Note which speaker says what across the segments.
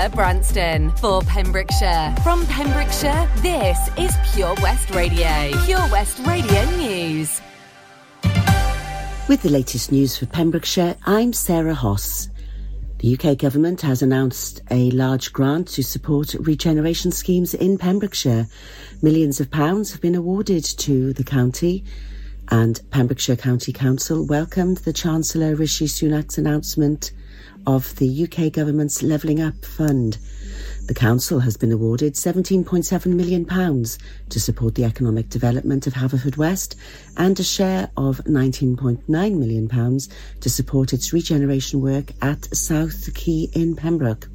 Speaker 1: To Herbrandston. For Pembrokeshire. From Pembrokeshire, this is Pure West Radio. Pure West Radio News.
Speaker 2: With the latest news for Pembrokeshire, I'm Sarah Hoss. The UK government has announced a large grant to support regeneration schemes in Pembrokeshire. Millions of pounds have been awarded to the county and Pembrokeshire County Council welcomed the Chancellor Rishi Sunak's announcement of the UK government's Levelling Up Fund. The council has been awarded £17.7 million to support the economic development of Haverfordwest and a share of £19.9 million to support its regeneration work at South Quay in Pembroke.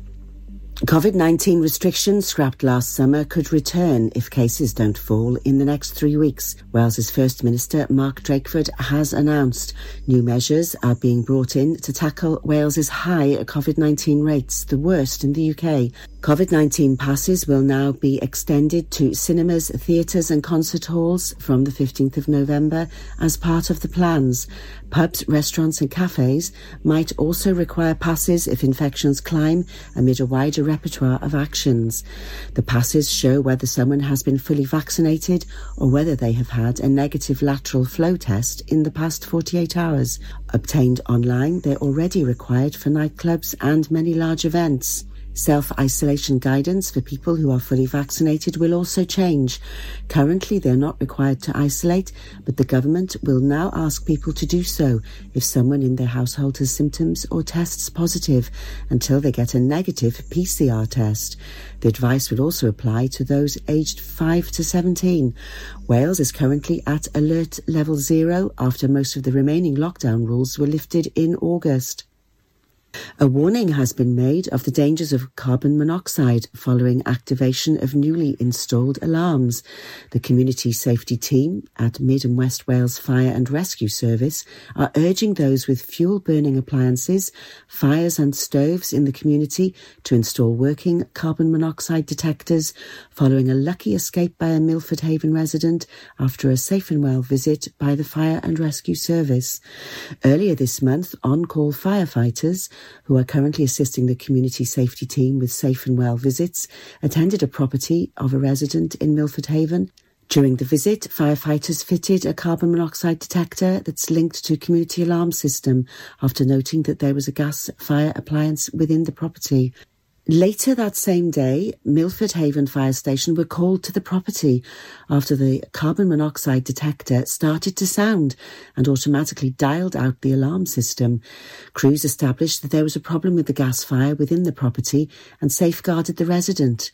Speaker 2: COVID-19 restrictions scrapped last summer could return if cases don't fall in the next three weeks. Wales's First Minister Mark Drakeford has announced new measures are being brought in to tackle Wales's high COVID-19 rates, the worst in the UK. COVID-19 passes will now be extended to cinemas, theatres and concert halls from the 15th of November as part of the plans. Pubs, restaurants and cafes might also require passes if infections climb amid a wider repertoire of actions. The passes show whether someone has been fully vaccinated or whether they have had a negative lateral flow test in the past 48 hours. Obtained online, they're already required for nightclubs and many large events. Self-isolation guidance for people who are fully vaccinated will also change. Currently, they're not required to isolate, but the government will now ask people to do so if someone in their household has symptoms or tests positive until they get a negative PCR test. The advice will also apply to those aged 5 to 17. Wales is currently at alert level zero after most of the remaining lockdown rules were lifted in August. A warning has been made of the dangers of carbon monoxide following activation of newly installed alarms. The community safety team at Mid and West Wales Fire and Rescue Service are urging those with fuel burning appliances, fires and stoves in the community to install working carbon monoxide detectors following a lucky escape by a Milford Haven resident after a safe and well visit by the Fire and Rescue Service. Earlier this month, on-call firefighters who are currently assisting the community safety team with safe and well visits, attended a property of a resident in Milford Haven. During the visit, firefighters fitted a carbon monoxide detector that's linked to a community alarm system after noting that there was a gas fire appliance within the property. Later that same day, Milford Haven Fire Station were called to the property after the carbon monoxide detector started to sound and automatically dialed out the alarm system. Crews established that there was a problem with the gas fire within the property and safeguarded the resident.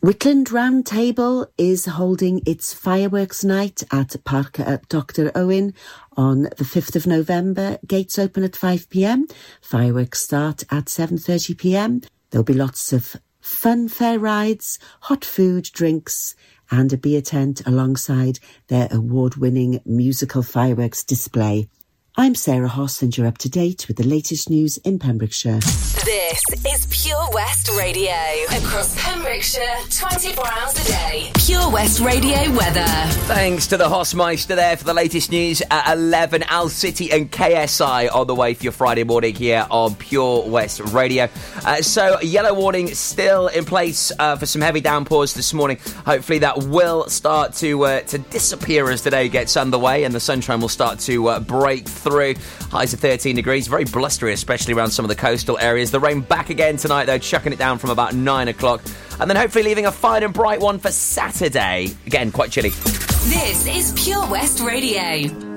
Speaker 2: Whitland Round Table is holding its fireworks night at Park at Dr. Owen on the 5th of November. Gates open at 5pm. Fireworks start at 7.30pm. There'll be lots of fun fair rides, hot food, drinks, and a beer tent alongside their award-winning musical fireworks display. I'm Sarah Hoss and you're up to date with the latest news in Pembrokeshire.
Speaker 1: This is Pure West Radio. Across Pembrokeshire, 24 hours a day. Pure West Radio weather.
Speaker 3: Thanks to the Hossmeister there for the latest news at 11. Owl City and KSI on the way for your Friday morning here on Pure West Radio. Uh, so, yellow warning still in place uh, for some heavy downpours this morning. Hopefully, that will start to uh, to disappear as the day gets underway and the sunshine will start to uh, break through. Highs of 13 degrees, very blustery, especially around some of the coastal areas. The rain back again tonight, though, chucking it down from about 9 o'clock. And then hopefully leaving a fine and bright one for Saturday. Again, quite chilly.
Speaker 1: This is Pure West Radio.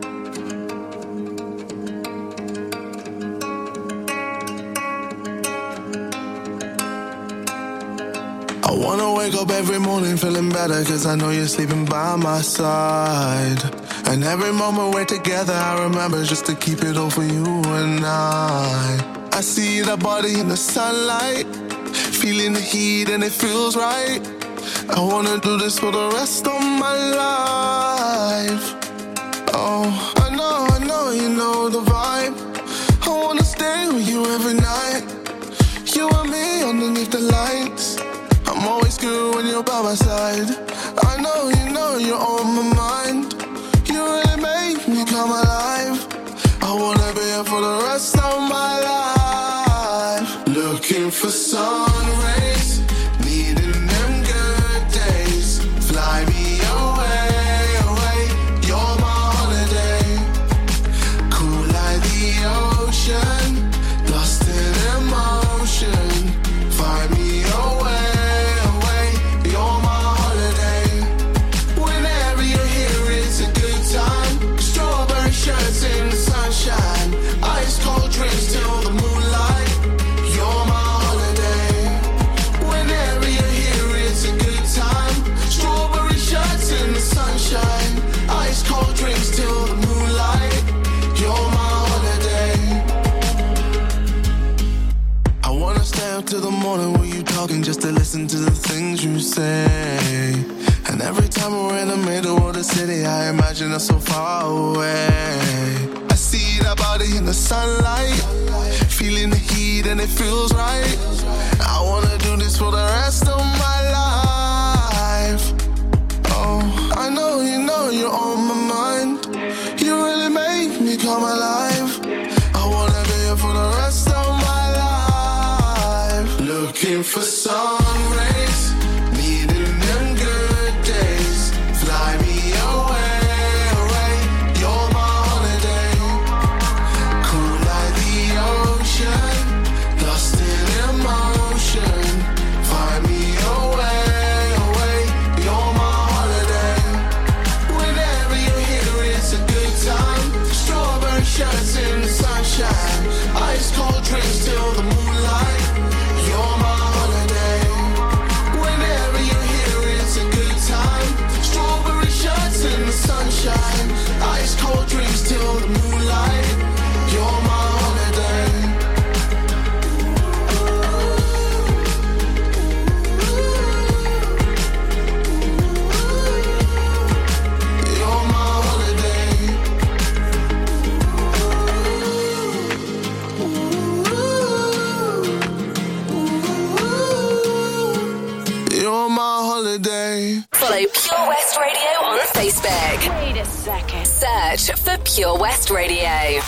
Speaker 4: I wanna wake up every morning feeling better cause I know you're sleeping by my side. And every moment we're together, I remember just to keep it all for you and I. I see that body in the sunlight, feeling the heat and it feels right. I wanna do this for the rest of my life. Oh, I know, I know, you know the vibe. I wanna stay with you every night. You and me underneath the lights. I'm always good when you're by my side. I know, you know, you're on my mind make me come alive. I wanna be here for the rest of my life. Looking for sun. talking just to listen to the things you say. And every time we're in the middle of the city, I imagine us so far away. I see that body in the sunlight, feeling the heat and it feels right. I wanna do this for the rest of my life. for some
Speaker 1: Facebook.
Speaker 5: Wait a second.
Speaker 1: Search for Pure West Radio.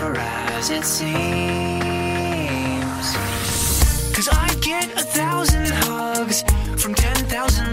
Speaker 6: never as it seems. Cause I get a thousand hugs from
Speaker 7: ten
Speaker 3: thousand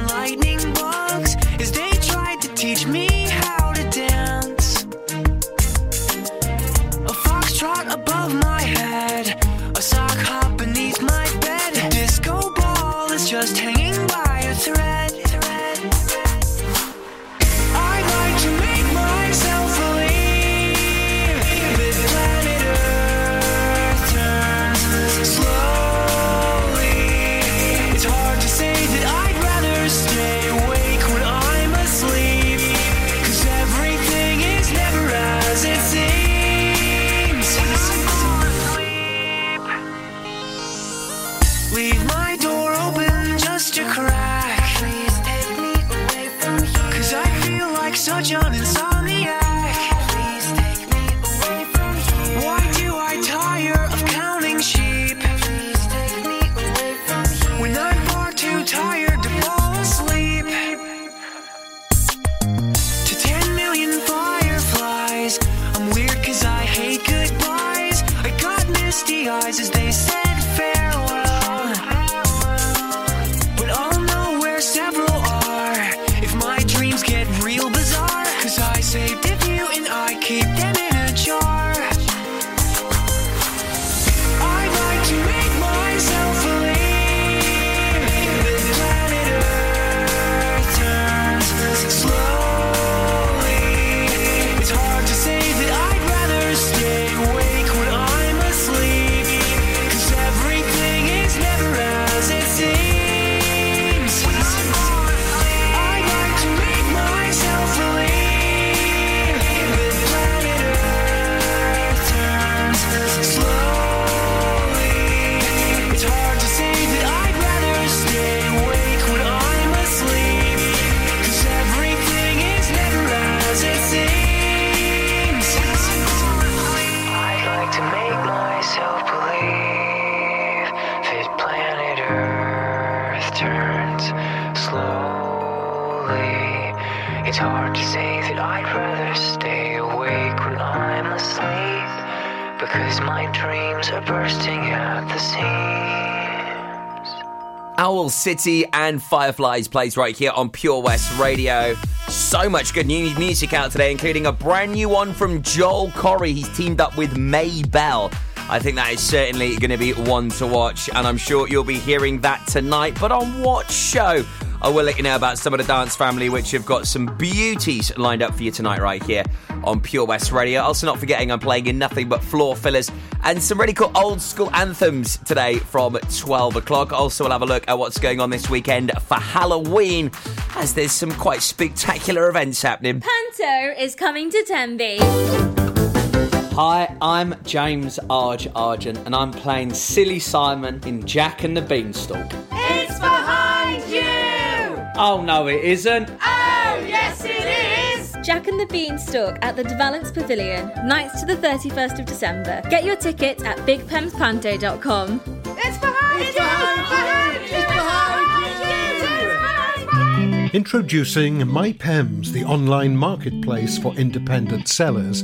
Speaker 3: City and Fireflies plays right here on Pure West Radio. So much good new music out today, including a brand new one from Joel Corry. He's teamed up with Mabel. I think that is certainly going to be one to watch, and I'm sure you'll be hearing that tonight. But on what show? I will let you know about some of the dance family, which have got some beauties lined up for you tonight, right here on Pure West Radio. Also, not forgetting I'm playing in nothing but floor fillers and some really cool old school anthems today from 12 o'clock. Also, we'll have a look at what's going on this weekend for Halloween, as there's some quite spectacular events happening.
Speaker 8: Panto is coming to Tenby.
Speaker 9: Hi, I'm James Arge Argent, and I'm playing Silly Simon in Jack and the Beanstalk.
Speaker 8: It's behind you!
Speaker 9: Oh no, it isn't.
Speaker 8: Oh, yes, it is! Jack and the Beanstalk at the De Valence Pavilion, nights to the 31st of December. Get your tickets at bigpemspanto.com. It's behind you! Behind it's Behind you!
Speaker 10: Introducing MyPems, the online marketplace for independent sellers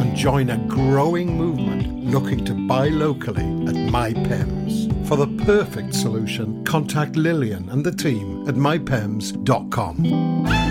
Speaker 10: join a growing movement looking to buy locally at MyPems. For the perfect solution, contact Lillian and the team at mypems.com.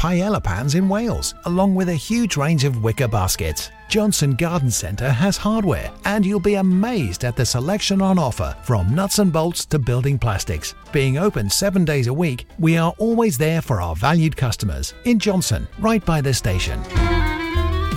Speaker 11: paella pans in Wales, along with a huge range of wicker baskets. Johnston Garden Centre has hardware, and you'll be amazed at the selection on offer from nuts and bolts to building plastics. Being open seven days a week, we are always there for our valued customers in Johnston, right by the station.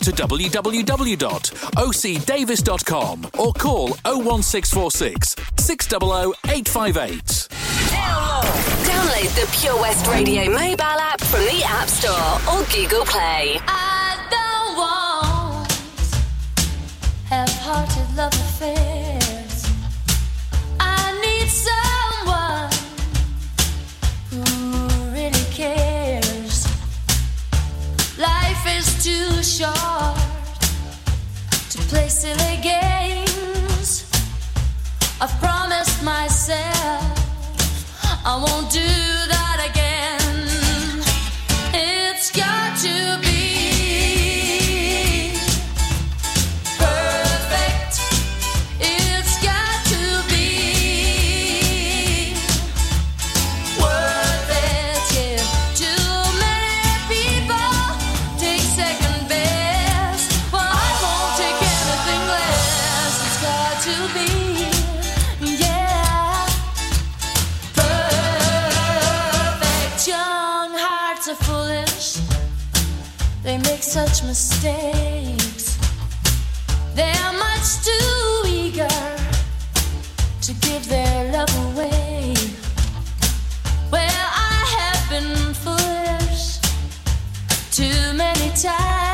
Speaker 12: to www.ocdavis.com or call 01646 600 858.
Speaker 13: Download the Pure West Radio mobile app from the App Store or Google Play.
Speaker 8: I don't want half-hearted love affairs. I need someone too short to play silly games. I've promised myself I won't do that such mistakes. They're much too eager to give their love away. Well, I have been foolish too many times.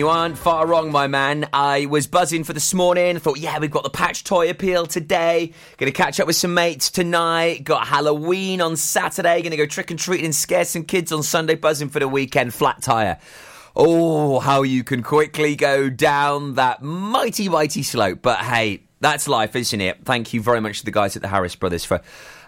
Speaker 8: You
Speaker 14: aren't far wrong, my man. I was buzzing for this morning. I thought, yeah, we've got the patch toy appeal today. Gonna catch up with some mates tonight. Got Halloween on Saturday. Gonna go trick and treating and scare some kids on Sunday. Buzzing for the weekend. Flat tire. Oh, how you can quickly go down that mighty, mighty slope. But hey, that's life, isn't it? Thank you very much to the guys at the Harris Brothers for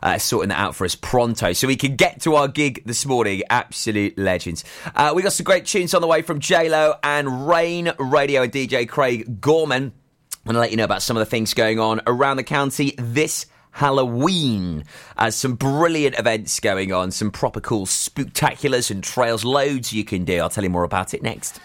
Speaker 14: uh, sorting that out for us pronto so we can get to our gig this morning. Absolute legends. Uh, we got some great tunes on the way from JLo and Rain Radio and DJ Craig Gorman. I'm going to let you know about some of the things going on around the county this Halloween. Uh, some brilliant events going on, some proper cool spooktaculars and trails, loads you can do. I'll tell you more about it next.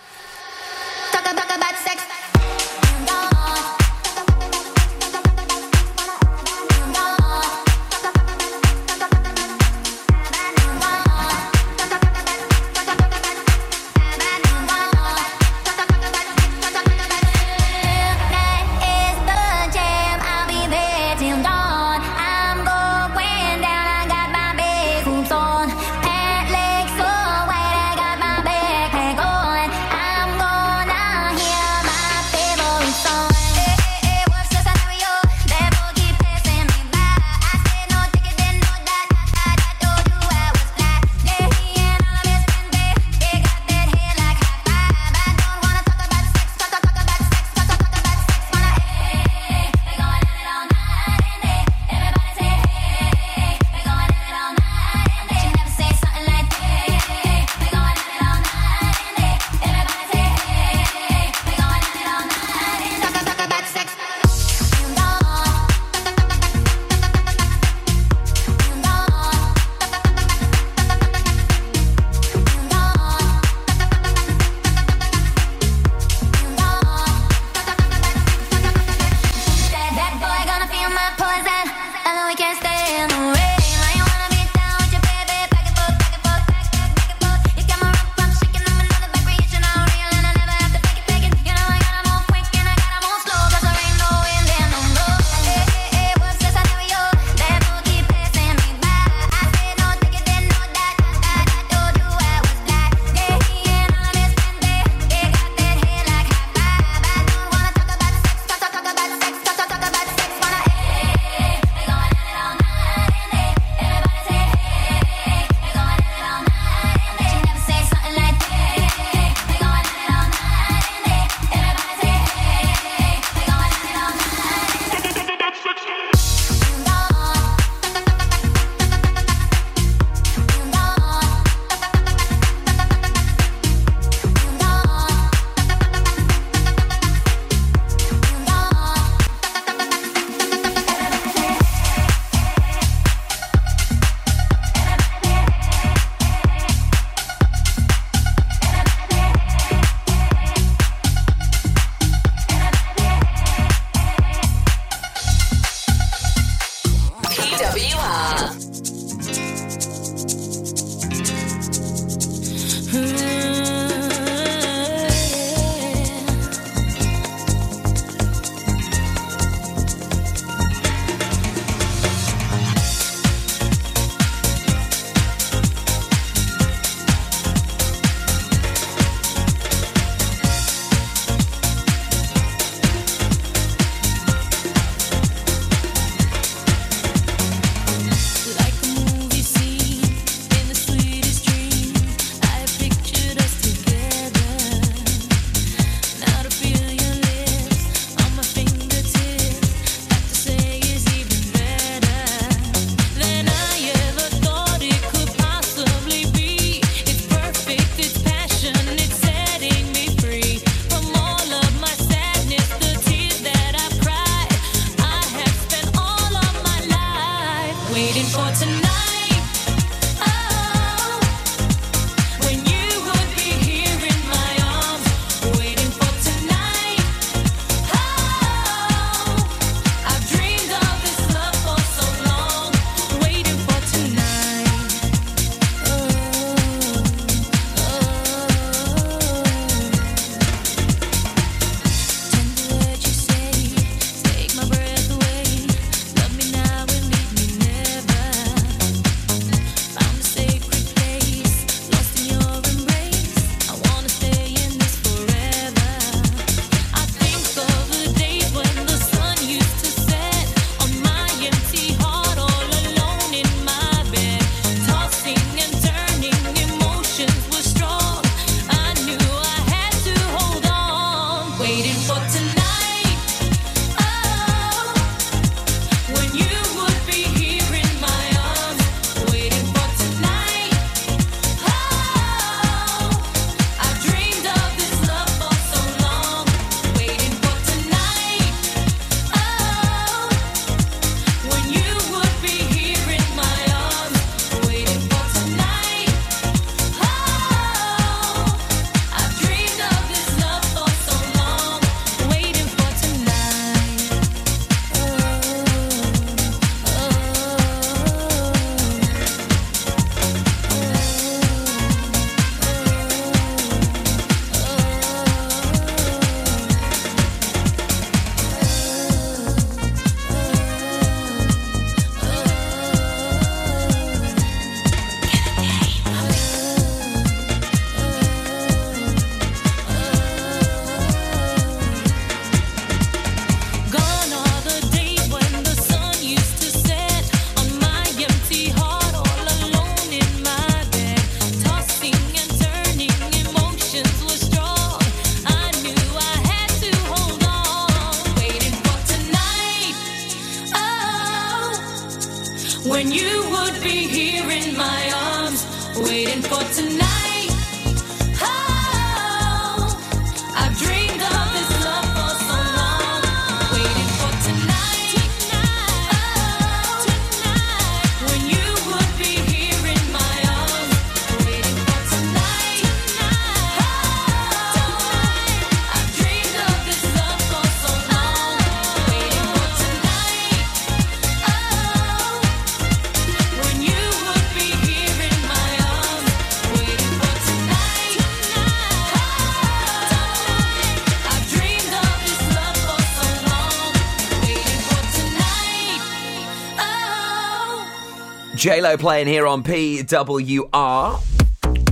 Speaker 3: J Lo playing here on PWR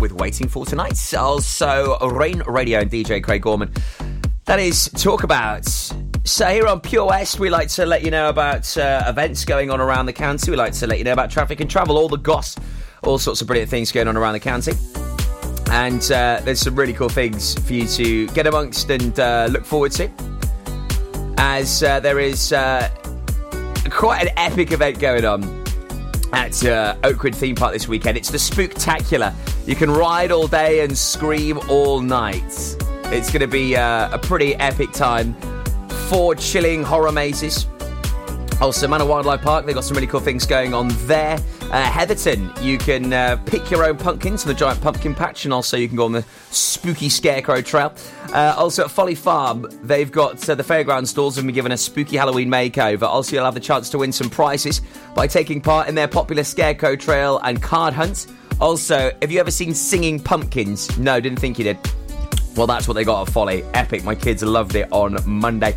Speaker 3: with Waiting for Tonight. Also, Rain Radio and DJ Craig Gorman. That is Talk About. So, here on Pure West, we like to let you know about uh, events going on around the county. We like to let you know about traffic and travel, all the goss, all sorts of brilliant things going on around the county. And uh, there's some really cool things for you to get amongst and uh, look forward to. As uh, there is uh, quite an epic event going on at uh, Oakwood Theme Park this weekend. It's the Spooktacular. You can ride all day and scream all night. It's going to be uh, a pretty epic time. Four chilling horror mazes. Also, Manor Wildlife Park, they've got some really cool things going on there. Uh, Heatherton, you can uh, pick your own pumpkins on the giant pumpkin patch, and also you can go on the spooky scarecrow trail. Uh, also at Folly Farm, they've got uh, the fairground stalls and been given a spooky Halloween makeover. Also, you'll have the chance to win some prizes by taking part in their popular scarecrow trail and card hunt. Also, have you ever seen singing pumpkins? No, didn't think you did. Well, that's what they got at Folly. Epic. My kids loved it on Monday.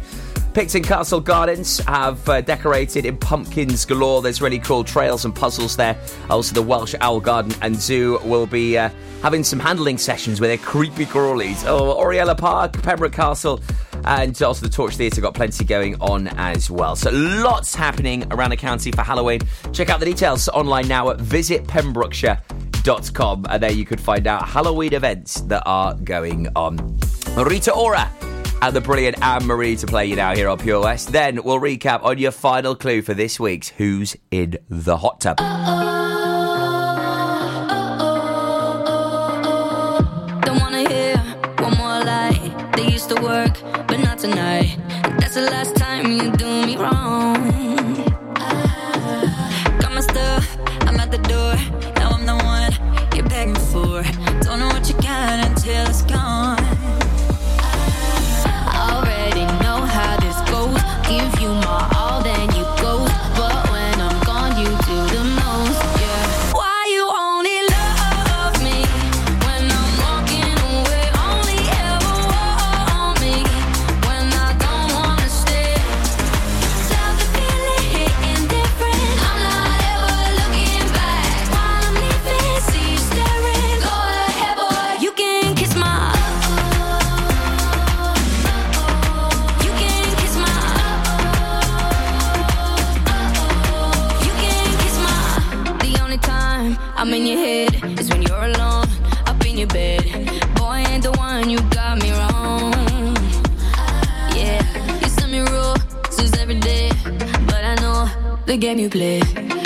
Speaker 3: Picton Castle Gardens have uh, decorated in pumpkins galore. There's really cool trails and puzzles there. Also, the Welsh Owl Garden and Zoo will be uh, having some handling sessions with their creepy crawlies. Oh, Oriel y Parc, Pembroke Castle, and also the Torch Theatre got plenty going on as well. So, lots happening around the county for Halloween. Check out the details online now at visitpembrokeshire.com, and there you could find out Halloween events that are going on. Rita Ora and the brilliant Anne Marie to play you now here on Pure West. Then we'll recap on your final clue for this week's Who's in the Hot Tub.
Speaker 8: Don't wanna hear one more lie. They used to work, but not tonight. That's the last time you do me wrong. Got my stuff, I'm at the door. Now I'm the one you're begging for. Don't know what you got until it's gone. Game you play.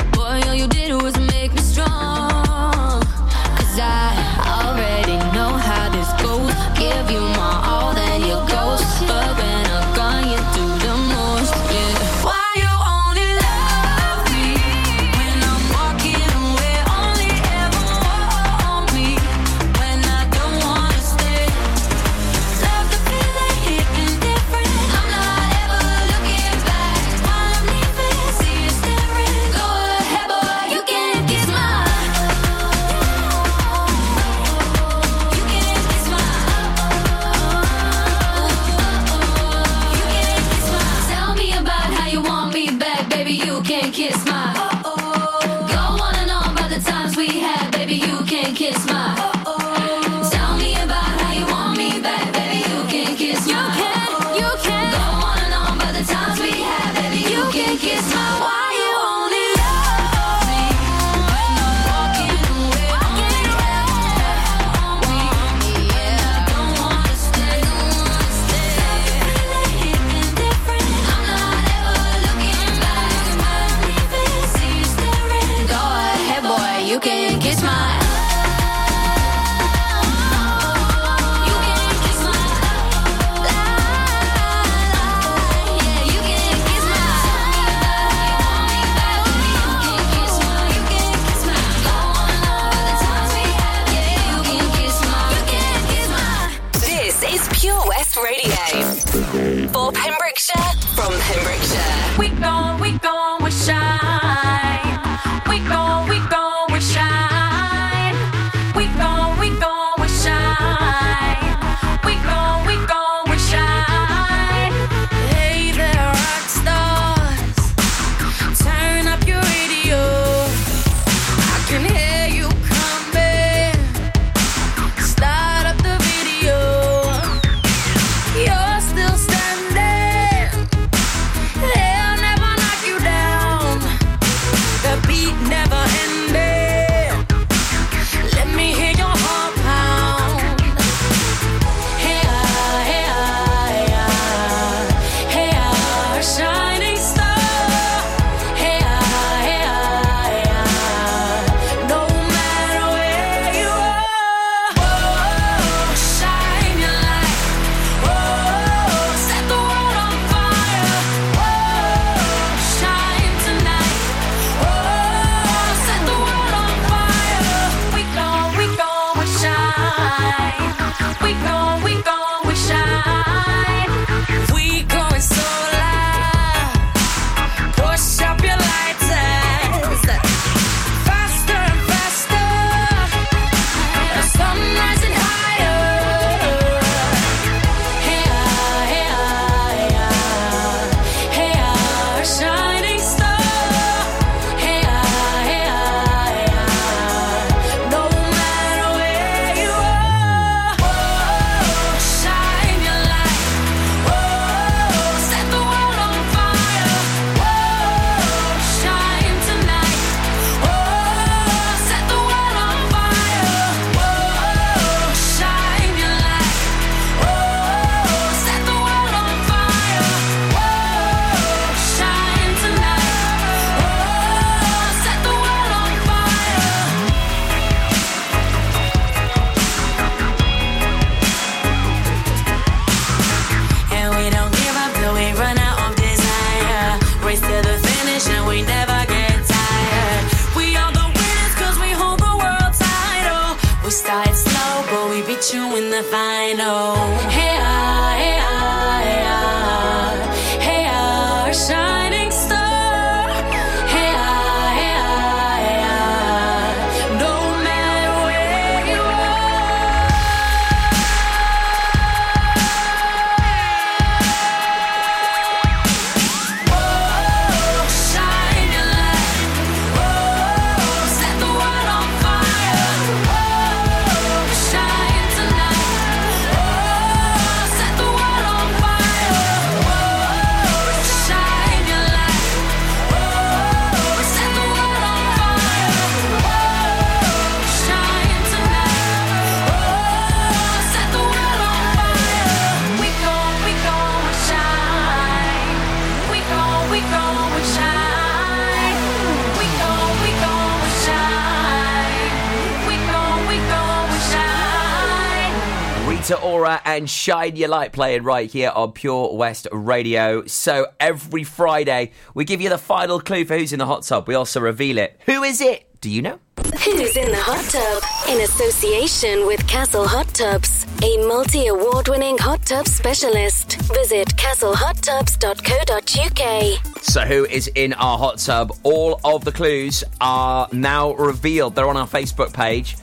Speaker 3: And Shine Your Light playing right here on Pure West Radio. So every Friday, we give you the final clue for who's in the hot tub. We also reveal it. Who is it? Do you know?
Speaker 15: Who's in the hot tub? In association with Castle Hot Tubs, a multi award winning hot tub specialist. Visit castlehottubs.co.uk.
Speaker 3: So, who is in our hot tub? All of the clues are now revealed. They're on our Facebook page.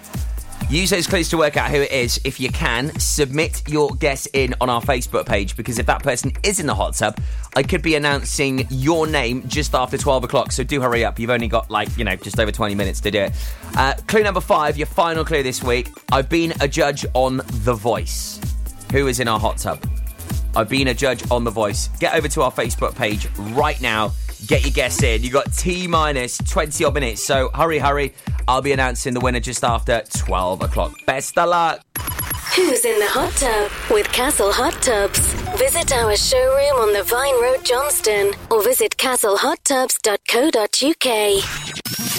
Speaker 3: Use those clues to work out who it is. If you can, submit your guess in on our Facebook page because if that person is in the hot tub, I could be announcing your name just after 12 o'clock. So do hurry up. You've only got like, you know, just over 20 minutes to do it. Uh, clue number five, your final clue this week. I've been a judge on The Voice. Who is in our hot tub? I've been a judge on The Voice. Get over to our Facebook page right now. Get your guess in. You got T minus 20 odd minutes. So hurry, hurry. I'll be announcing the winner just after 12 o'clock. Best of luck.
Speaker 15: Who's in the hot tub? With Castle Hot Tubs. Visit our showroom on the Vine Road, Johnston, or visit castlehottubs.co.uk.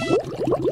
Speaker 16: Woo!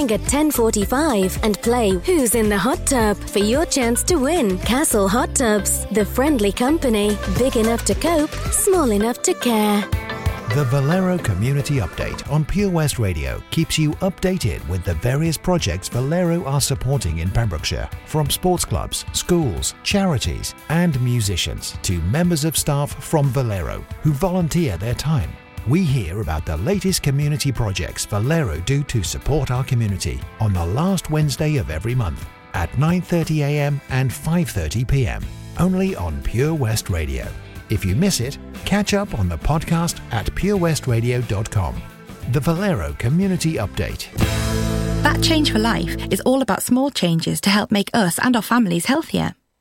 Speaker 15: at 10:45 and play Who's in the Hot Tub for your chance to win. Castle Hot Tubs, the friendly company, big enough to cope, small enough to care.
Speaker 11: The Valero Community Update on Pure West Radio keeps you updated with the various projects Valero are supporting in Pembrokeshire, from sports clubs, schools, charities, and musicians to members of staff from Valero who volunteer their time. We hear about the latest community projects Valero do to support our community on the last Wednesday of every month at 9:30 a.m. and 5:30 p.m. only on Pure West Radio. If you miss it, catch up on the podcast at purewestradio.com. The Valero Community Update.
Speaker 17: That Change for Life is all about small changes to help make us and our families healthier.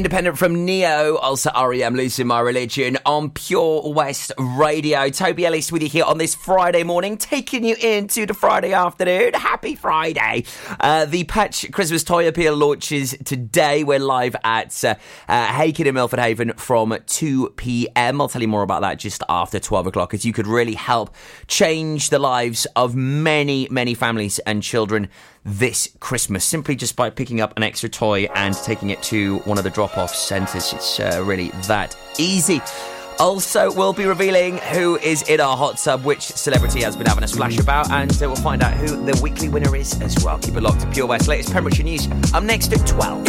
Speaker 6: independent
Speaker 3: from Neo, also REM, Losing My Religion on Pure West Radio. Toby Ellis with you here on this Friday morning, taking you into the Friday afternoon. Happy Friday. Uh, the Patch Christmas Toy Appeal launches today. We're live at uh, uh, Hakin in Milford Haven from 2 p.m. I'll tell you more about that just after 12 o'clock, as you could really help change the lives of many, many families and children this Christmas simply just by picking up an extra toy and taking it to one of the drop off centres. It's uh, really that easy. Also, we'll be revealing who is in our hot tub, which celebrity has been having a splash about, and uh, we'll find out who the weekly winner is as well. Keep it locked to Pure West. Latest Pembrokeshire news. I'm next at 12.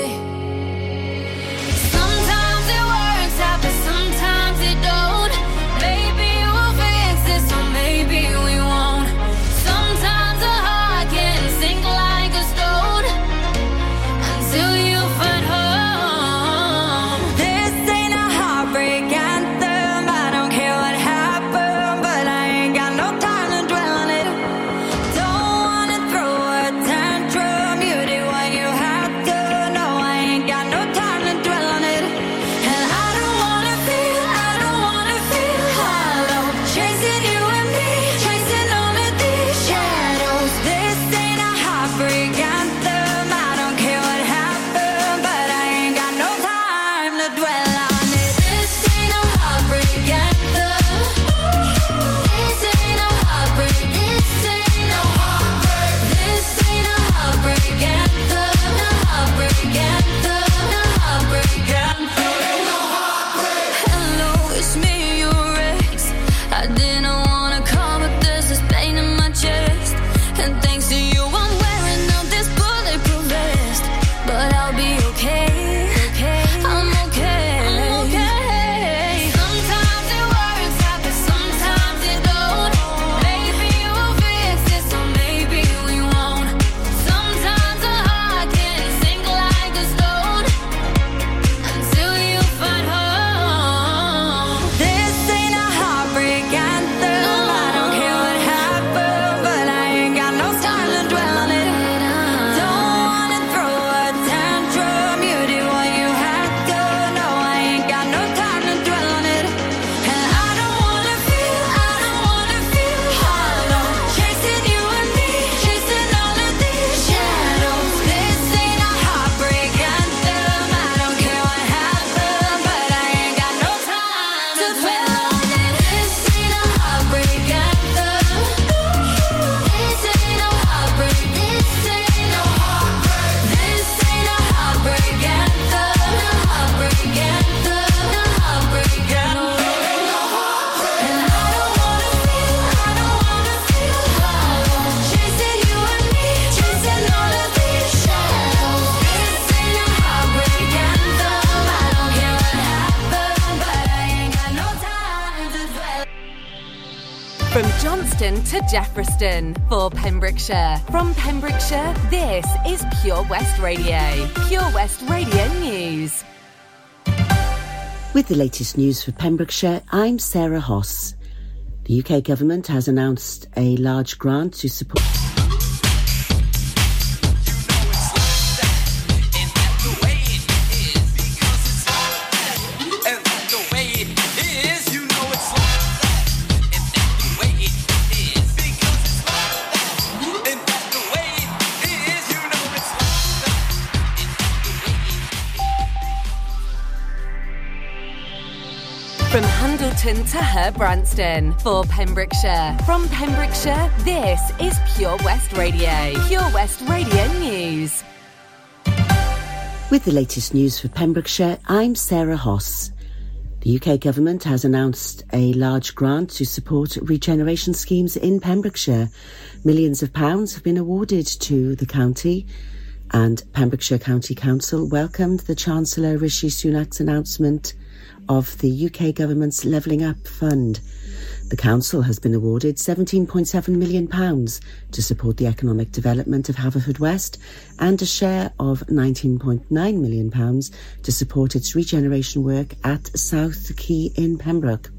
Speaker 2: With the latest news for Pembrokeshire, I'm Sarah Hoss. The UK government has announced a large grant to support.
Speaker 1: to Her Branston for Pembrokeshire. From Pembrokeshire, this is Pure West Radio. Pure West Radio News.
Speaker 2: With the latest news for Pembrokeshire, I'm Sarah Hoss. The UK government has announced a large grant to support regeneration schemes in Pembrokeshire. Millions of pounds have been awarded to the county, and Pembrokeshire County Council welcomed the Chancellor Rishi Sunak's announcement of the UK government's Levelling Up Fund. The council has been awarded £17.7 million to support the economic development of Haverfordwest and a share of £19.9 million to support its regeneration work at South Quay in Pembroke.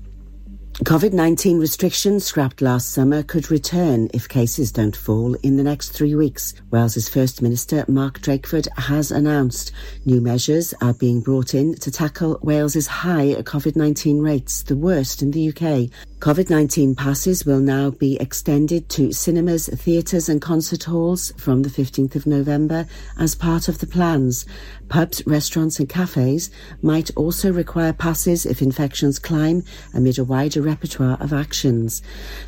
Speaker 2: COVID 19 restrictions scrapped last summer could return if cases don't fall in the next three weeks. Wales's First Minister Mark Drakeford has announced new measures are being brought in to tackle Wales's high COVID 19 rates, the worst in the UK. COVID 19 passes will now be extended to cinemas, theatres, and concert halls from the 15th of November as part of the plans. Pubs, restaurants, and cafes might also require passes if infections climb amid a wider repertoire of actions.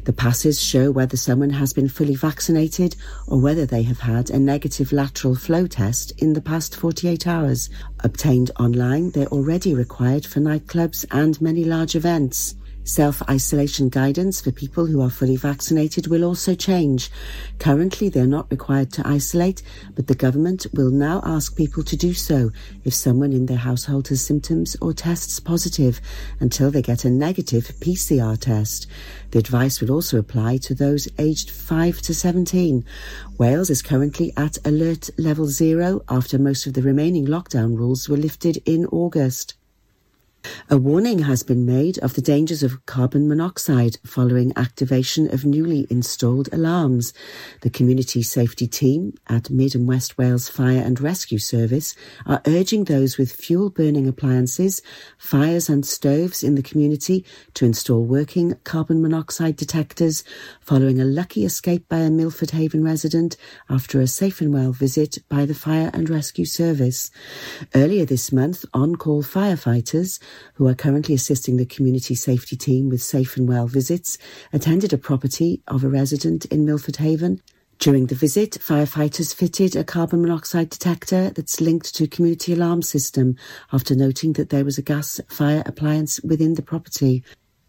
Speaker 2: The passes show whether someone has been fully vaccinated or whether they have had a negative lateral flow test in the past 48 hours. Obtained online, they're already required for nightclubs and many large events. Self-isolation guidance for people who are fully vaccinated will also change. Currently, they're not required to isolate, but the government will now ask people to do so if someone in their household has symptoms or tests positive until they get a negative PCR test. The advice will also apply to those aged 5 to 17. Wales is currently at alert level zero after most of the remaining lockdown rules were lifted in August. A warning has been made of the dangers of carbon monoxide following activation of newly installed alarms. The community safety team at Mid and West Wales Fire and Rescue Service are urging those with fuel burning appliances, fires and stoves in the community to install working carbon monoxide detectors following a lucky escape by a Milford Haven resident after a safe and well visit by the Fire and Rescue Service. Earlier this month, on-call firefighters who are currently assisting the community safety team with safe and well visits, attended a property of a resident in Milford Haven. During the visit, firefighters fitted a carbon monoxide detector that's linked to community alarm system after noting that there was a gas fire appliance within the property.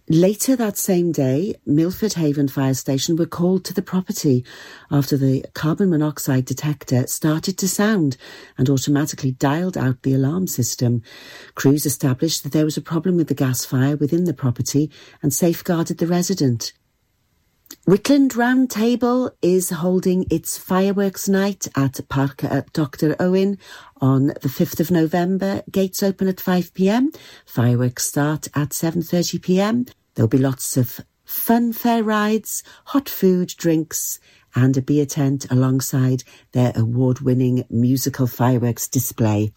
Speaker 2: Later that same day, Milford Haven Fire Station were called to the property after the carbon monoxide detector started to sound and automatically dialed out the alarm system. Crews established that there was a problem with the gas fire within the property and safeguarded the resident. Whitland Round Table is holding its fireworks night at Park at Dr. Owen on the 5th of November. Gates open at 5pm. Fireworks start at 7.30pm. There'll be lots of fun fair rides, hot food, drinks, and a beer tent alongside their award-winning musical fireworks display.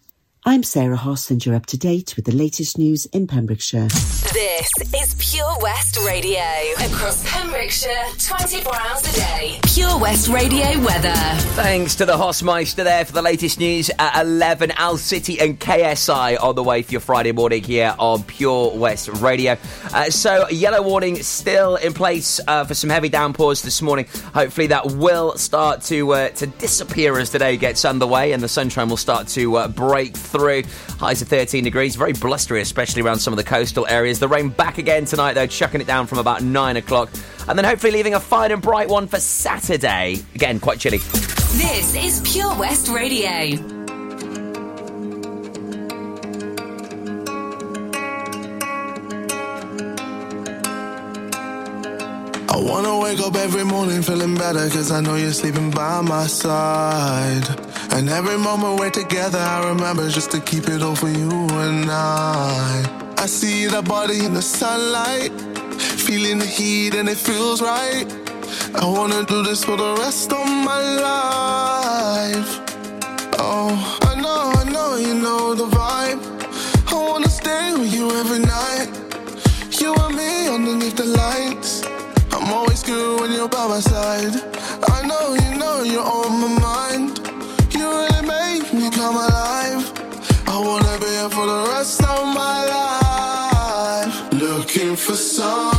Speaker 2: I'm Sarah Hoss and you're up to date with the latest news in Pembrokeshire.
Speaker 1: This is Pure West Radio. Across Pembrokeshire, 24 hours a day. Pure West Radio weather.
Speaker 3: Thanks to the Hossmeister there for the latest news at 11. Owl City and KSI on the way for your Friday morning here on Pure West Radio. Uh, so, yellow warning still in place uh, for some heavy downpours this morning. Hopefully, that will start to uh, to disappear as today gets underway and the sunshine will start to uh, break through. Highs of 13 degrees, very blustery, especially around some of the coastal areas. The rain back again tonight, though, chucking it down from about 9 o'clock. And then hopefully leaving a fine and bright one for Saturday. Again, quite chilly.
Speaker 1: This is Pure West Radio.
Speaker 4: I wanna wake up every morning feeling better Cause I know you're sleeping by my side And every moment we're together I remember just to keep it all for you and I. I see that body in the sunlight Feeling the heat and it feels right. I wanna do this for the rest of my life. Oh, I know, I know you know the vibe. I wanna stay with you every night. You and me underneath the lights. I'm always good when you're by my side. I know you know you're on my mind. Come alive. I wanna be here for the rest of my life. Looking for sun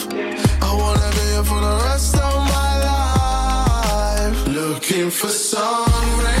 Speaker 4: looking for
Speaker 1: some
Speaker 6: rain.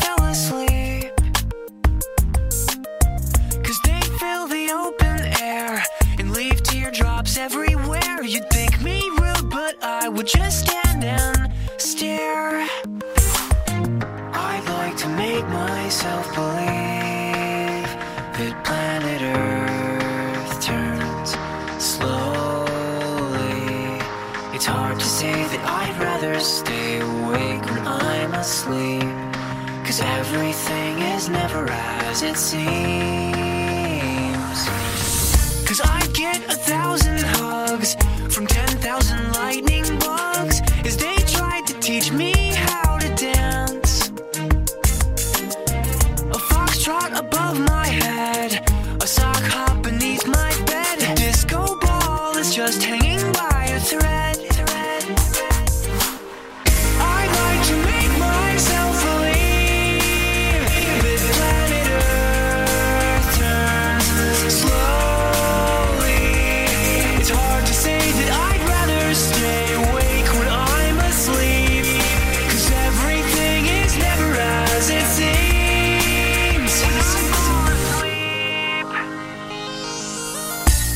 Speaker 6: would just stand and stare. I'd like to make myself believe that planet Earth turns slowly. It's hard to say that I'd rather stay awake when I'm asleep. Cause everything is never as it seems. Cause I get a thousand hugs from ten thousand.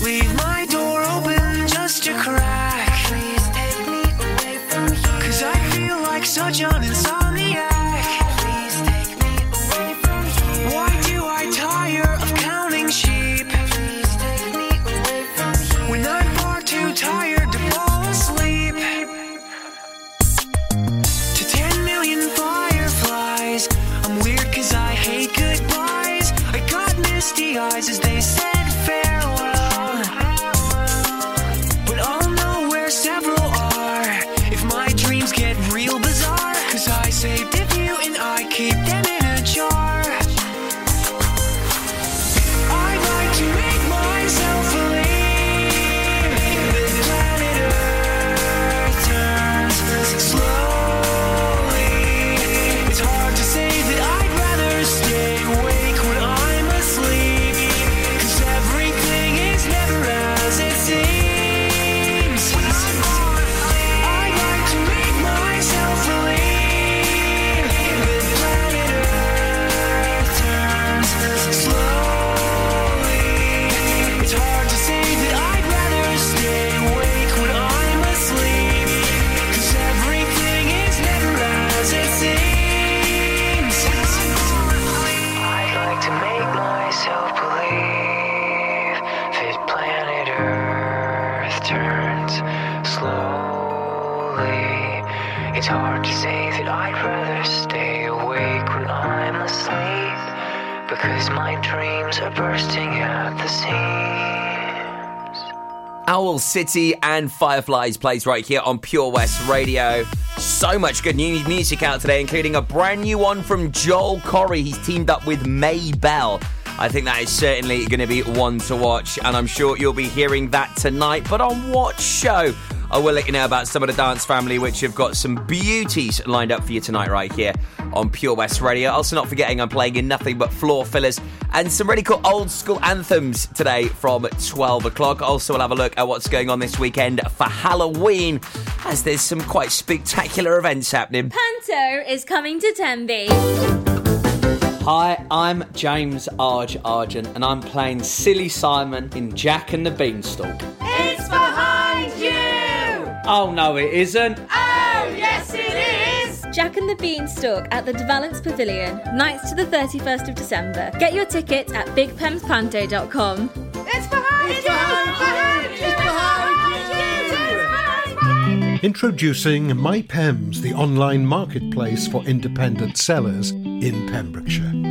Speaker 6: Leave my door open just to crack. Please take me away from here. Cause I feel like such an inside.
Speaker 3: Owl City and Fireflies plays right here on Pure West Radio. So much good new music out today, including a brand new one from Joel Corry. He's teamed up with Mabel. I think that is certainly going to be one to watch, and I'm sure you'll be hearing that tonight. But on what show? I will let you know about some of the dance family, which have got some beauties lined up for you tonight, right here on Pure West Radio. Also, not forgetting I'm playing in nothing but floor fillers and some really cool old school anthems today from 12 o'clock. Also, we'll have a look at what's going on this weekend for Halloween, as there's some quite spectacular events happening.
Speaker 5: Panto is coming to Tenby.
Speaker 9: Hi, I'm James Arge Argent, and I'm playing Silly Simon in Jack and the Beanstalk.
Speaker 8: It's behind you!
Speaker 9: Oh no, it isn't.
Speaker 8: Oh, yes, it is!
Speaker 5: Jack and the Beanstalk at the De Valence Pavilion, nights to the 31st of December. Get your tickets at bigpemspanto.com.
Speaker 8: It's behind you! It's behind you!
Speaker 10: Introducing MyPems, the online marketplace for independent sellers in Pembrokeshire.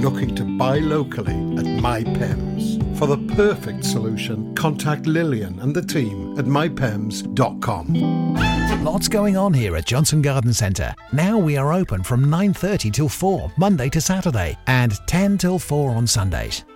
Speaker 10: looking to buy locally at MyPems. For the perfect solution, contact Lillian and the team at mypems.com.
Speaker 11: Lots going on here at Johnston Garden Centre. Now we are open from 9:30 till 4 Monday to Saturday and 10 till 4 on Sundays.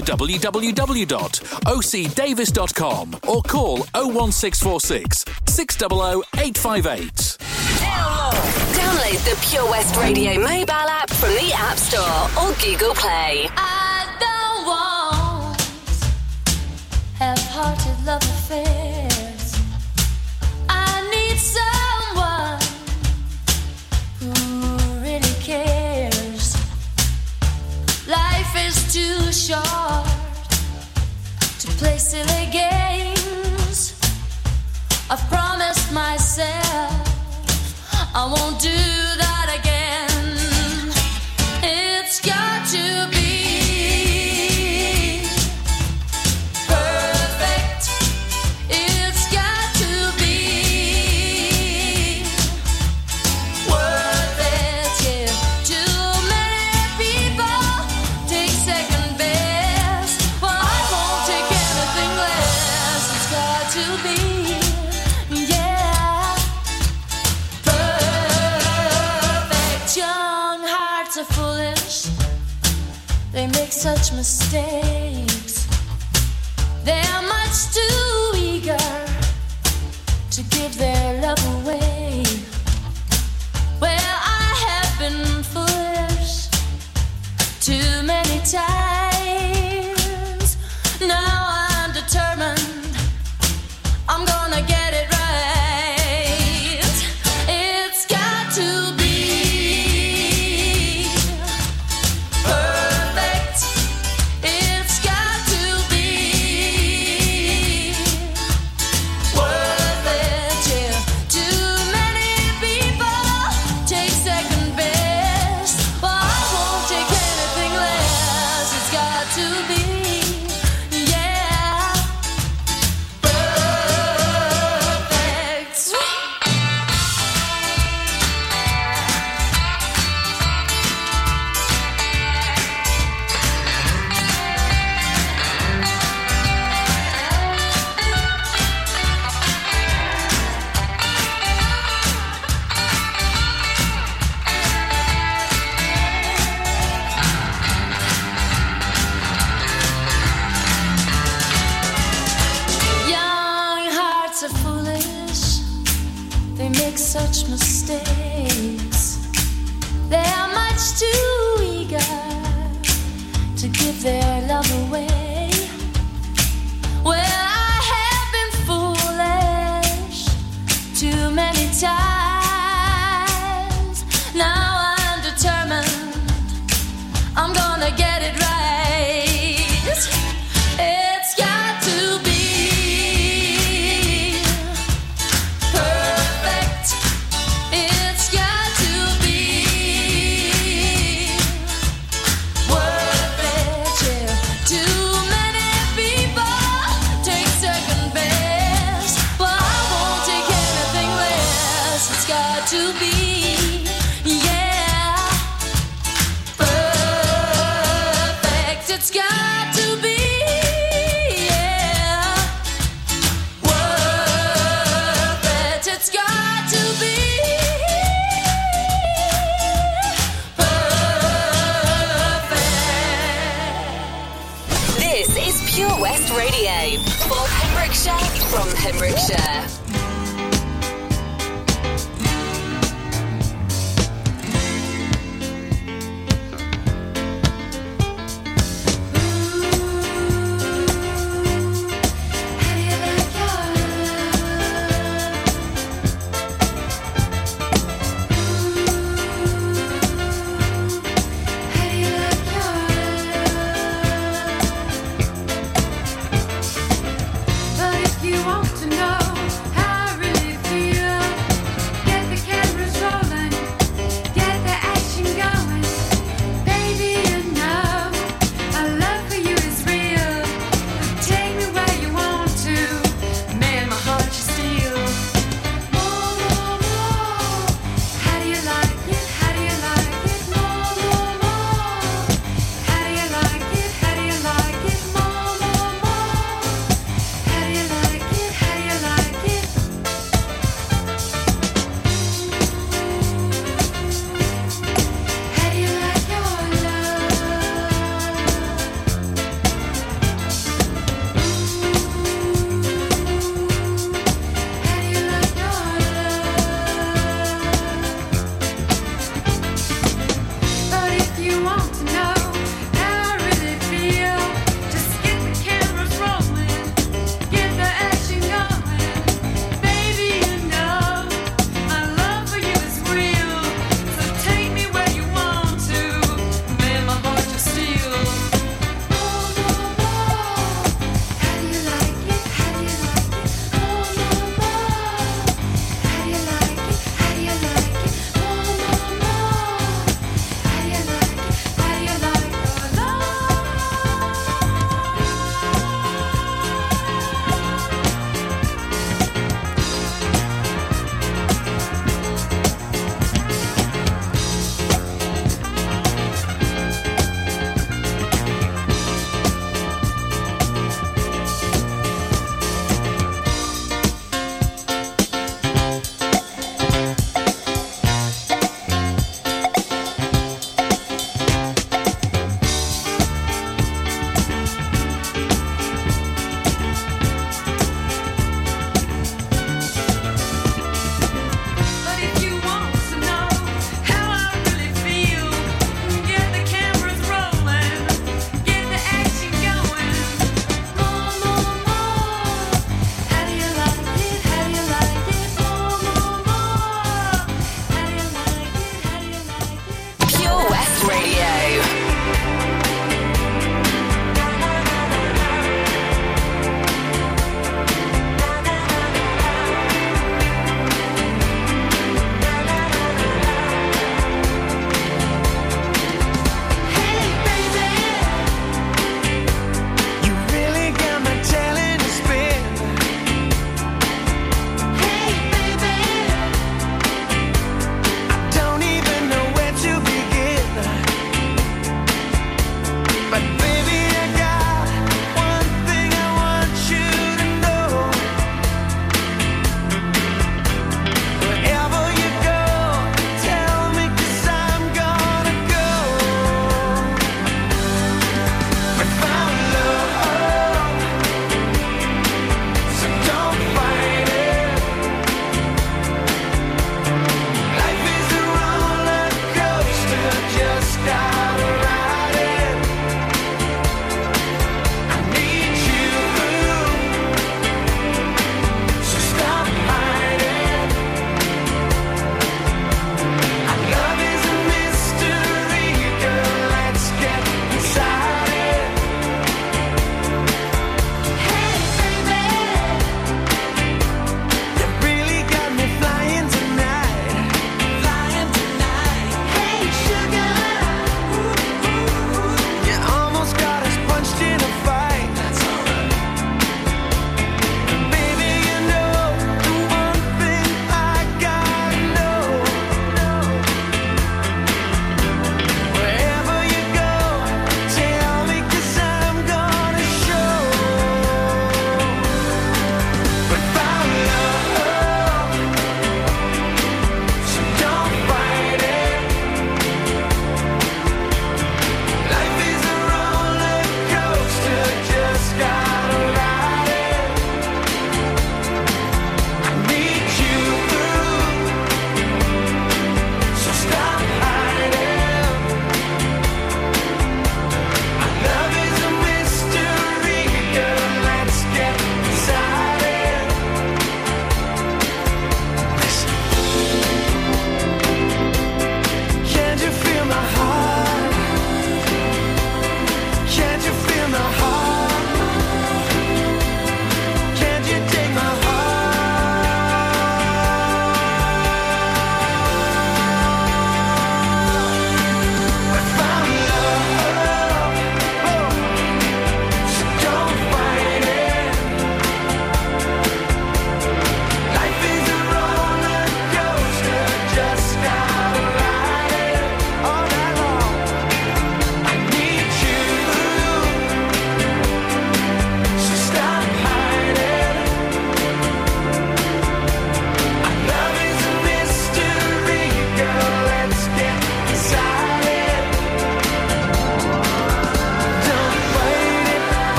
Speaker 12: www.ocdavis.com or call 01646 600 858.
Speaker 1: Download the Pure West Radio mobile app from the App Store or Google Play.
Speaker 8: I don't want half-hearted love affairs. Too short to play silly games. I've promised myself I won't do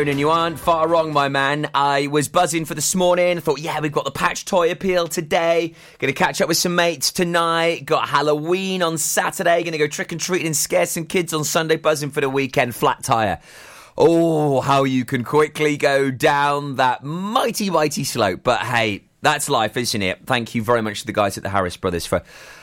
Speaker 3: Ronan, you aren't far wrong, my man. I was buzzing for this morning. I thought, yeah, we've got the patch toy appeal today. Gonna catch up with some mates tonight. Got Halloween on Saturday. Gonna go trick and treating and scare some kids on Sunday. Buzzing for the weekend. Flat tire. Oh, how you can quickly go down that mighty, mighty slope. But hey, that's life, isn't it? Thank you very much to the guys at the Harris Brothers for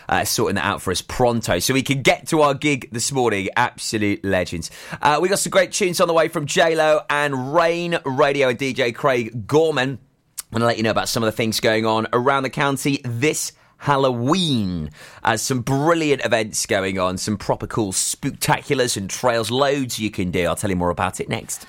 Speaker 3: uh, sorting that out for us pronto so we can get to our gig this morning. Absolute legends. Uh, we got some great tunes on the way from JLo and Rain Radio and DJ Craig Gorman. I'm going to let you know about some of the things going on around the county this Halloween. Uh, some brilliant events going on, some proper cool spooktaculars and trails, loads you can do. I'll tell you more about it next.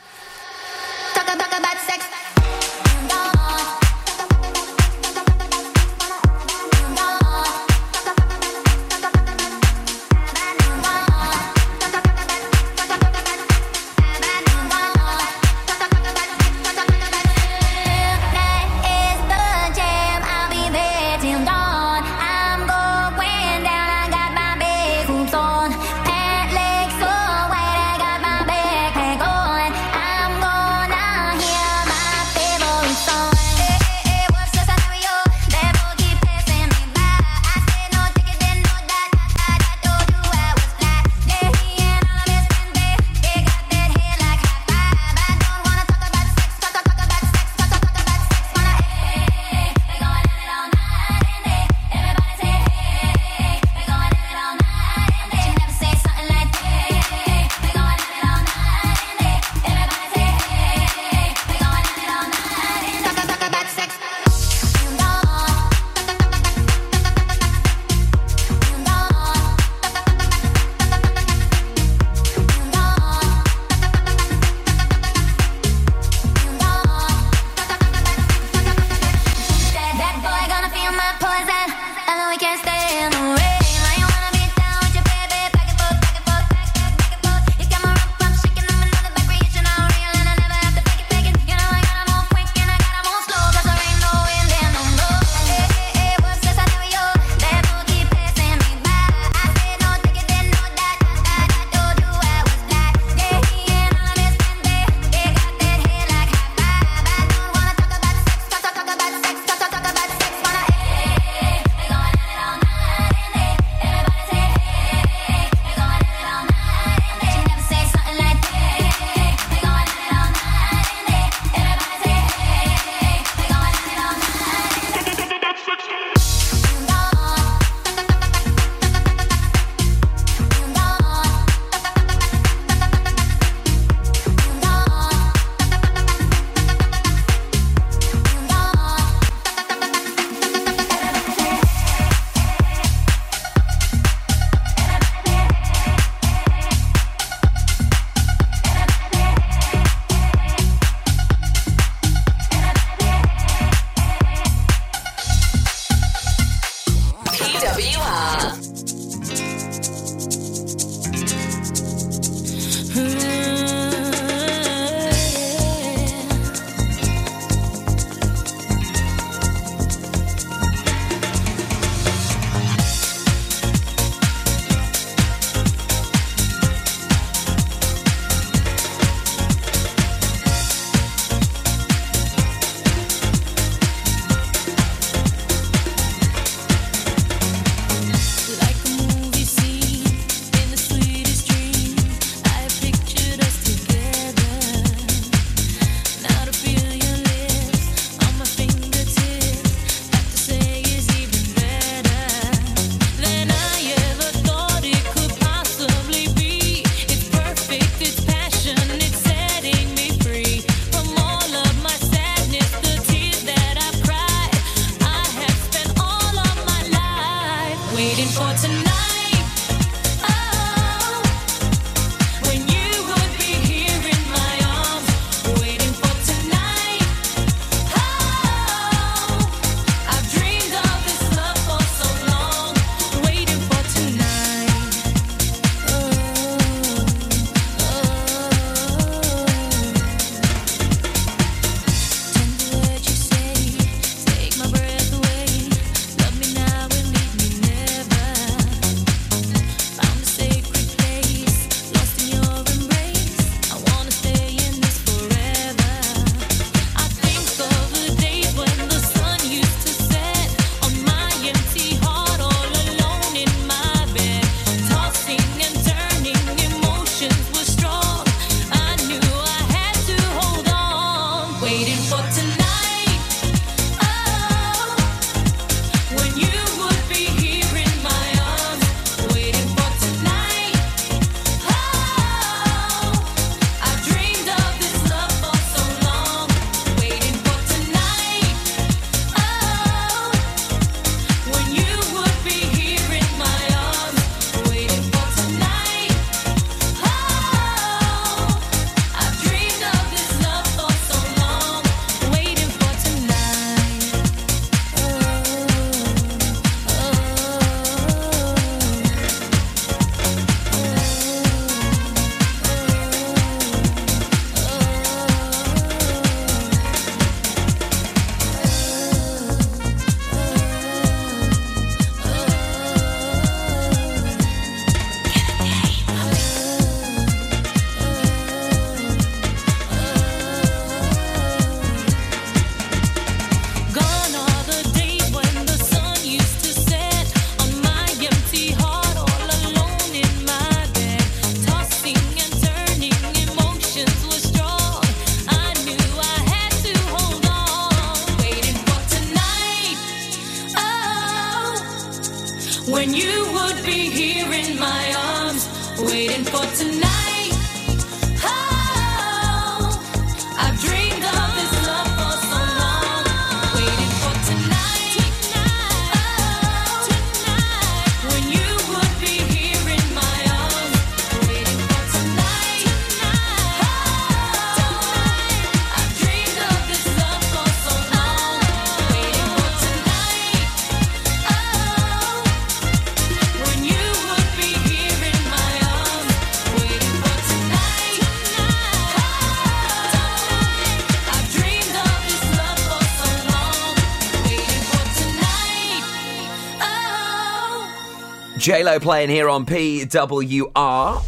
Speaker 3: J Lo playing here on PWR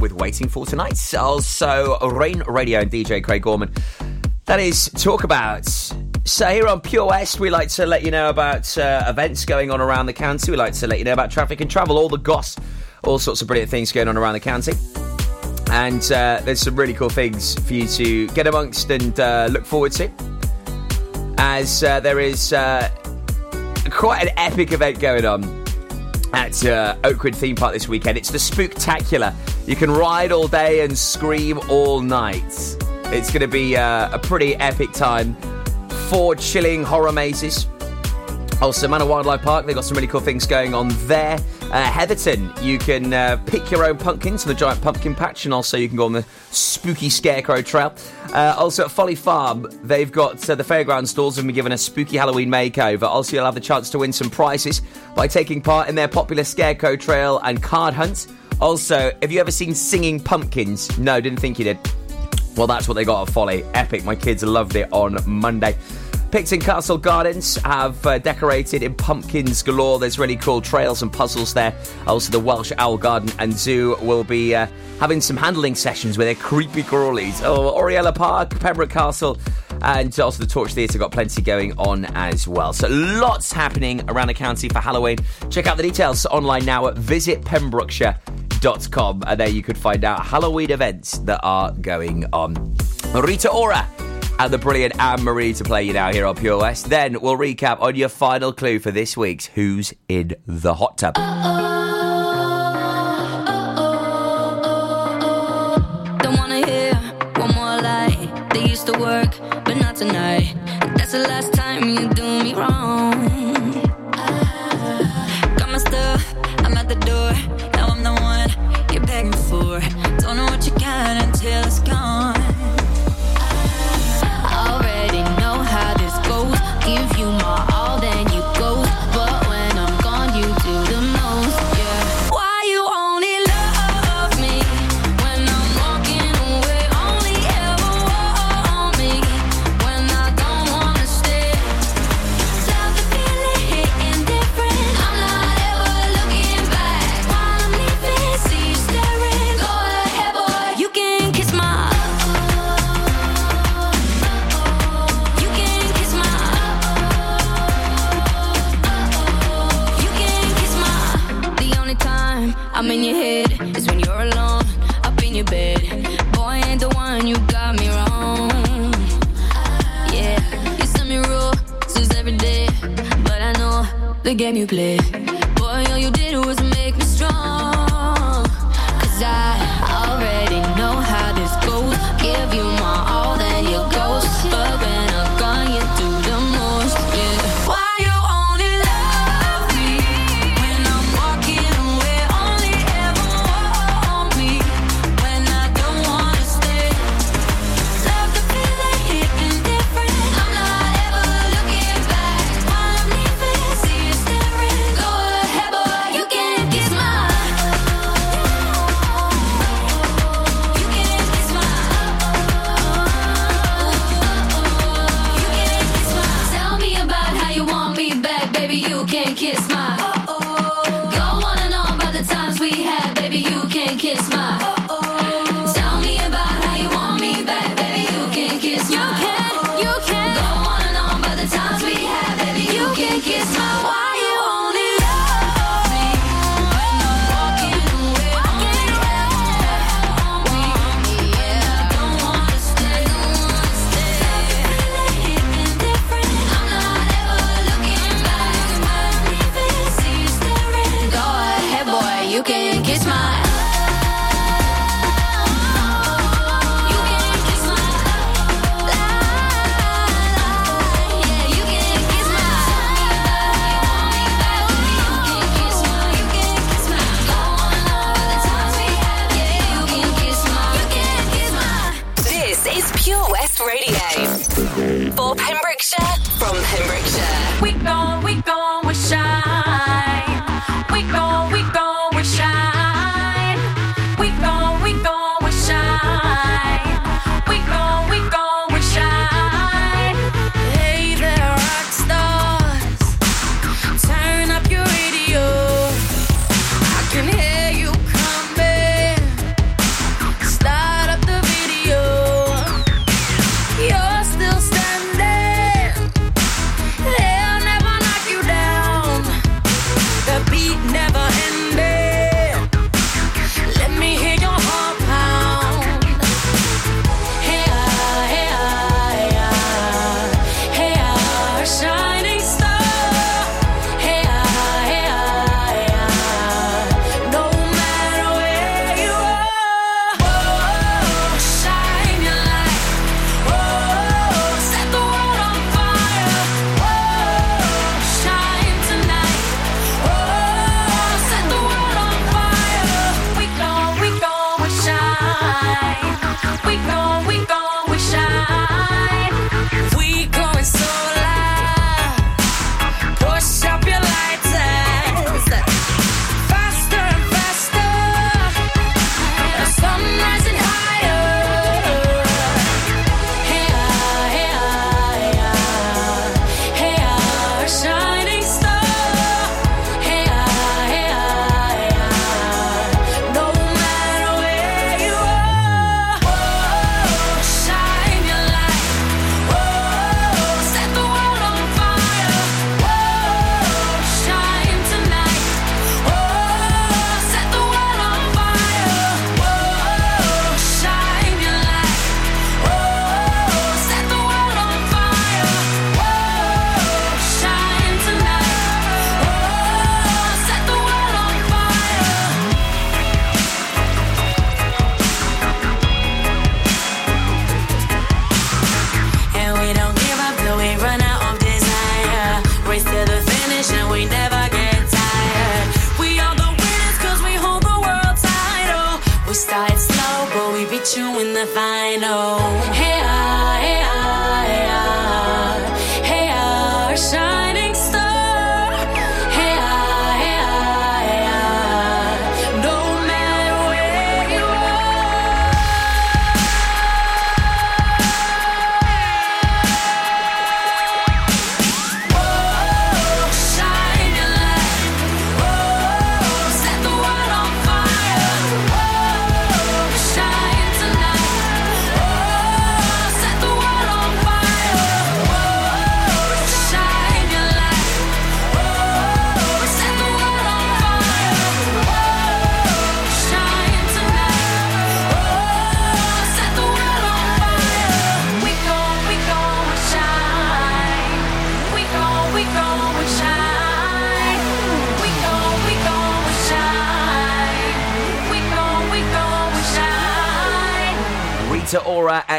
Speaker 3: with Waiting for Tonight. Also, Rain Radio and DJ Craig Gorman. That is talk about. So here on Pure West, we like to let you know about uh, events going on around the county. We like to let you know about traffic and travel, all the goss, all sorts of brilliant things going on around the county. And uh, there's some really cool things for you to get amongst and uh, look forward to. As uh, there is uh, quite an epic event going on at uh, Oakwood Theme Park this weekend. It's the Spooktacular. You can ride all day and scream all night. It's going to be uh, a pretty epic time. Four chilling horror mazes. Also, Manor Wildlife Park, they've got some really cool things going on there. Uh, Heatherton, you can uh, pick your own pumpkins on the giant pumpkin patch, and also you can go on the spooky scarecrow trail. Uh, also at Folly Farm, they've got uh, the fairground stalls have been given a spooky Halloween makeover. Also, you'll have the chance to win some prizes by taking part in their popular scarecrow trail and card hunt. Also, have you ever seen singing pumpkins? No, didn't think you did. Well, that's what they got at Folly. Epic. My kids loved it on Monday. Picton Castle Gardens have uh, decorated in pumpkins galore. There's really cool trails and puzzles there. Also, the Welsh Owl Garden and Zoo will be uh, having some handling sessions with their creepy crawlies. Oh, Oriel y Parc, Pembroke Castle, and also the Torch Theatre got plenty going on as well. So, lots happening around the county for Halloween. Check out the details online now at visitpembrokeshire.com, and there you could find out Halloween events that are going on. Rita Ora and the brilliant Anne Marie to play you now here on Pure West. Then we'll recap on your final clue for this week's Who's in the Hot Tub.
Speaker 8: Don't the game you play.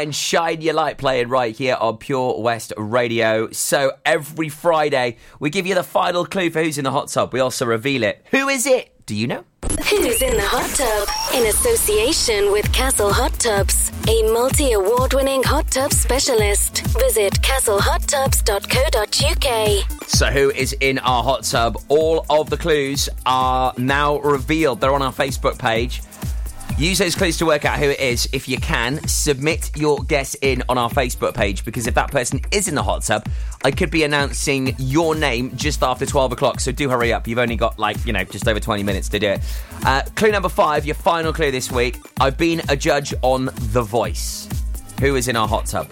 Speaker 3: And Shine Your Light playing right here on Pure West Radio. So every Friday, we give you the final clue for who's in the hot tub. We also reveal it. Who is it? Do you know?
Speaker 15: Who's in the hot tub? In association with Castle Hot Tubs, a multi award winning hot tub specialist. Visit castlehottubs.co.uk.
Speaker 3: So, who is in our hot tub? All of the clues are now revealed. They're on our Facebook page. Use those clues to work out who it is. If you can, submit your guess in on our Facebook page because if that person is in the hot tub, I could be announcing your name just after 12 o'clock. So do hurry up. You've only got like, you know, just over 20 minutes to do it. Uh, clue number five, your final clue this week. I've been a judge on The Voice. Who is in our hot tub?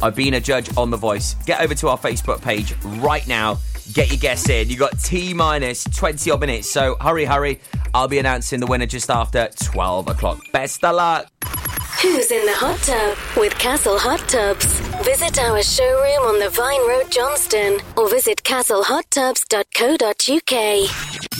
Speaker 3: I've been a judge on The Voice. Get over to our Facebook page right now. Get your guess in. You got T minus 20 odd minutes. So hurry, hurry. I'll be announcing the winner just after 12 o'clock. Best of luck.
Speaker 15: Who's in the hot tub with Castle Hot Tubs? Visit our showroom on the Vine Road, Johnston, or visit castlehottubs.co.uk.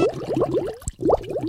Speaker 16: Woo!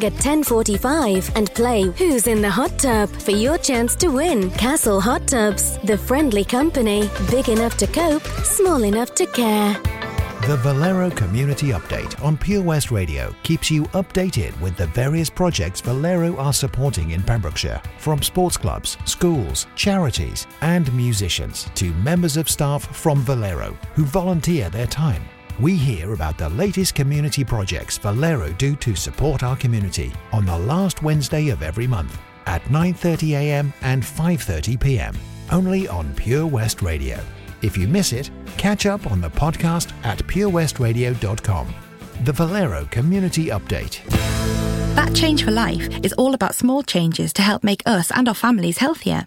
Speaker 15: at 10:45 and play Who's in the Hot Tub for your chance to win Castle Hot Tubs, the friendly company, big enough to cope, small enough to care.
Speaker 11: The Valero Community Update on Pure West Radio keeps you updated with the various projects Valero are supporting in Pembrokeshire, from sports clubs, schools, charities, and musicians to members of staff from Valero who volunteer their time. We hear about the latest community projects Valero do to support our community on the last Wednesday of every month at 9:30 a.m. and 5:30 p.m. only on Pure West Radio. If you miss it, catch up on the podcast at purewestradio.com. The Valero Community Update.
Speaker 17: That Change for Life is all about small changes to help make us and our families healthier.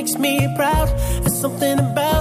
Speaker 18: makes me proud. There's something about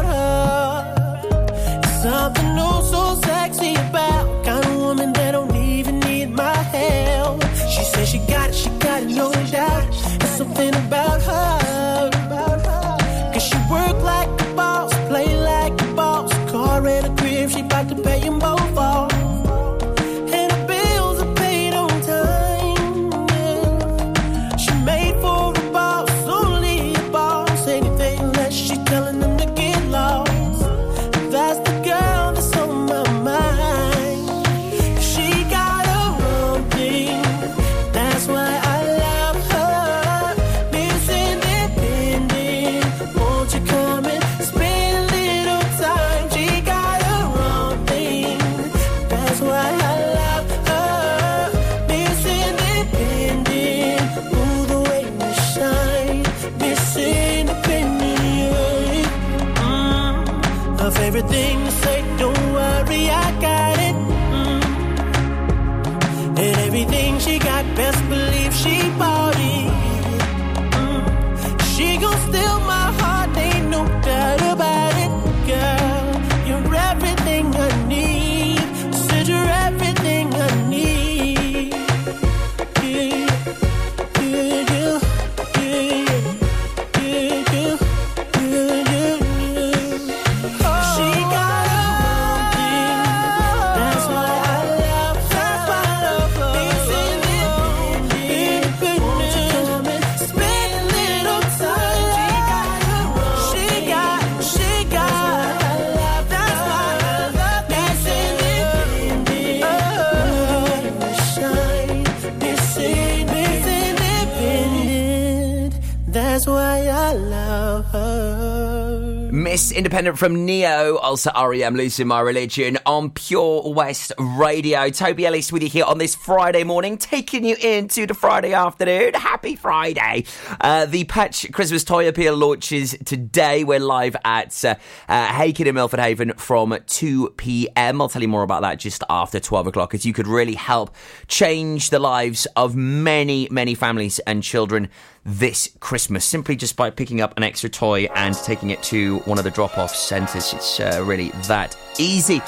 Speaker 18: independent
Speaker 3: from Neo, also REM, Losing My Religion on Pure West Radio. Toby Ellis with you here on this Friday morning, taking you into the Friday afternoon. Happy Friday. Uh, the Patch Christmas Toy Appeal launches today. We're live at uh, uh, Hakin in Milford Haven from 2 p.m. I'll tell you more about that just after 12 o'clock, as you could really help change the lives of many, many families and children this Christmas simply just by picking up an extra toy and taking it to one of the drop off centres. It's uh, really that easy.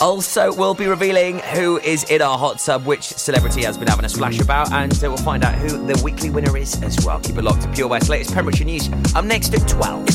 Speaker 3: Also, we'll be revealing who is in our hot tub, which celebrity has been having a splash about, and uh, we'll find out who the weekly winner is as well. Keep it locked to Pure West. Latest Pembrokeshire news. I'm next at 12.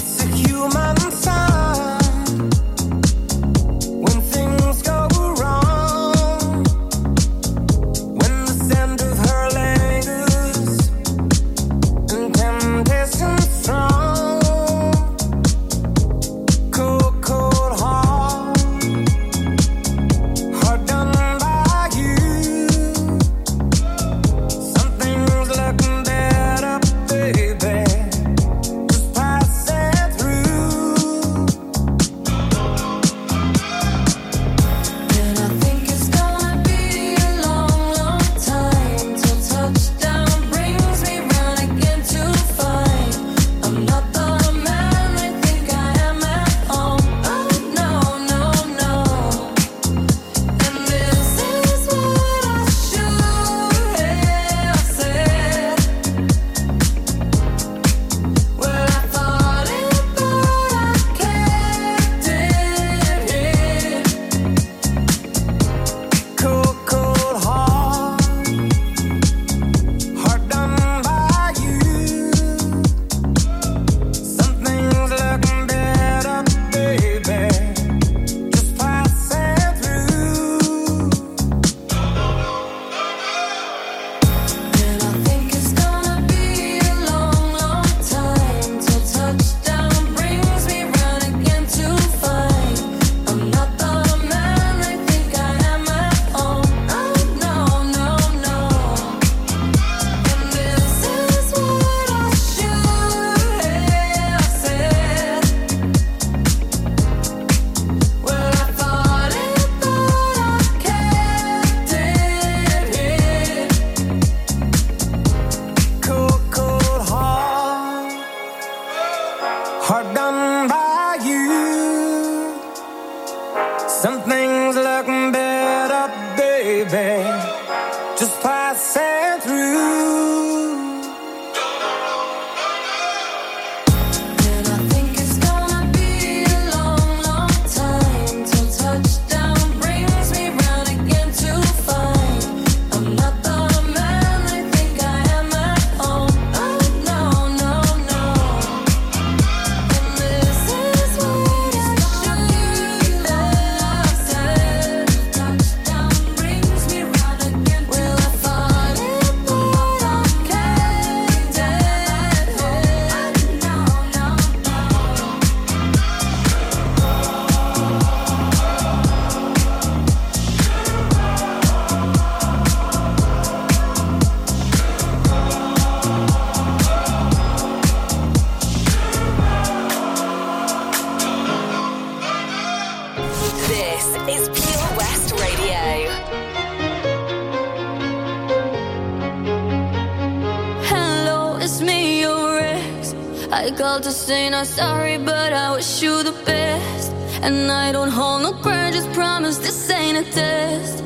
Speaker 8: ain't a test.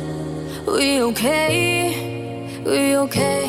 Speaker 8: We okay? We okay?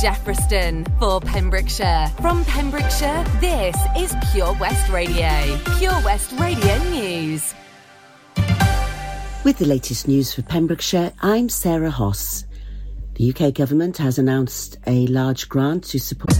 Speaker 1: Jeffreyston for Pembrokeshire. From Pembrokeshire, this is Pure West Radio. Pure West Radio News.
Speaker 2: With the latest news for Pembrokeshire, I'm Sarah Hoss. The UK government has announced a large grant to support.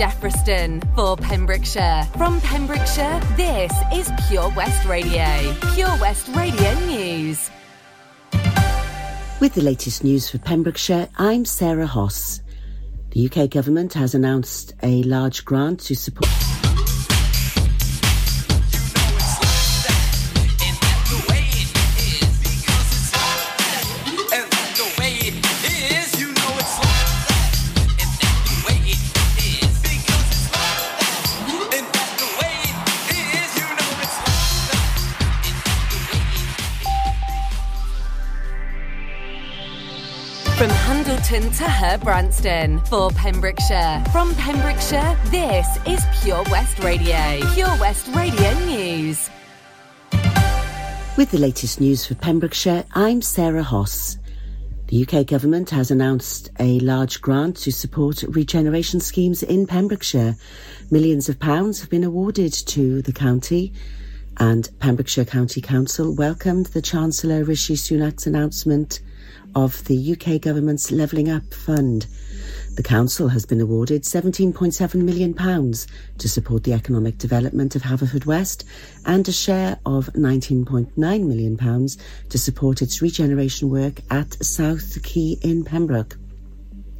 Speaker 1: Jeffreyston for Pembrokeshire. From Pembrokeshire, this is Pure West Radio. Pure West Radio News.
Speaker 2: With the latest news for Pembrokeshire, I'm Sarah Hoss. The UK government has announced a large grant to support.
Speaker 1: To for Pembrokeshire. From Pembrokeshire, this is Pure West Radio. Pure West Radio News.
Speaker 2: With the latest news for Pembrokeshire, I'm Sarah Hoss. The UK government has announced a large grant to support regeneration schemes in Pembrokeshire. Millions of pounds have been awarded to the county, and Pembrokeshire County Council welcomed the Chancellor Rishi Sunak's announcement of the UK government's Levelling Up Fund. The council has been awarded £17.7 million to support the economic development of Haverfordwest and a share of £19.9 million to support its regeneration work at South Quay in Pembroke.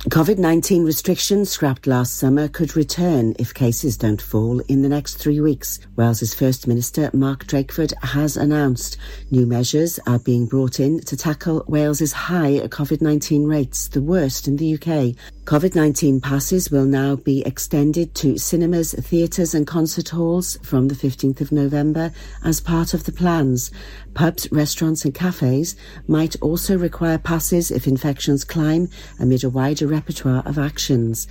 Speaker 2: COVID 19 restrictions scrapped last summer could return if cases don't fall in the next three weeks. Wales's First Minister Mark Drakeford has announced new measures are being brought in to tackle Wales's high COVID 19 rates, the worst in the UK. COVID 19 passes will now be extended to cinemas, theatres, and concert halls from the 15th of November as part of the plans. Pubs, restaurants, and cafes might also require passes if infections climb amid a wider repertoire of actions.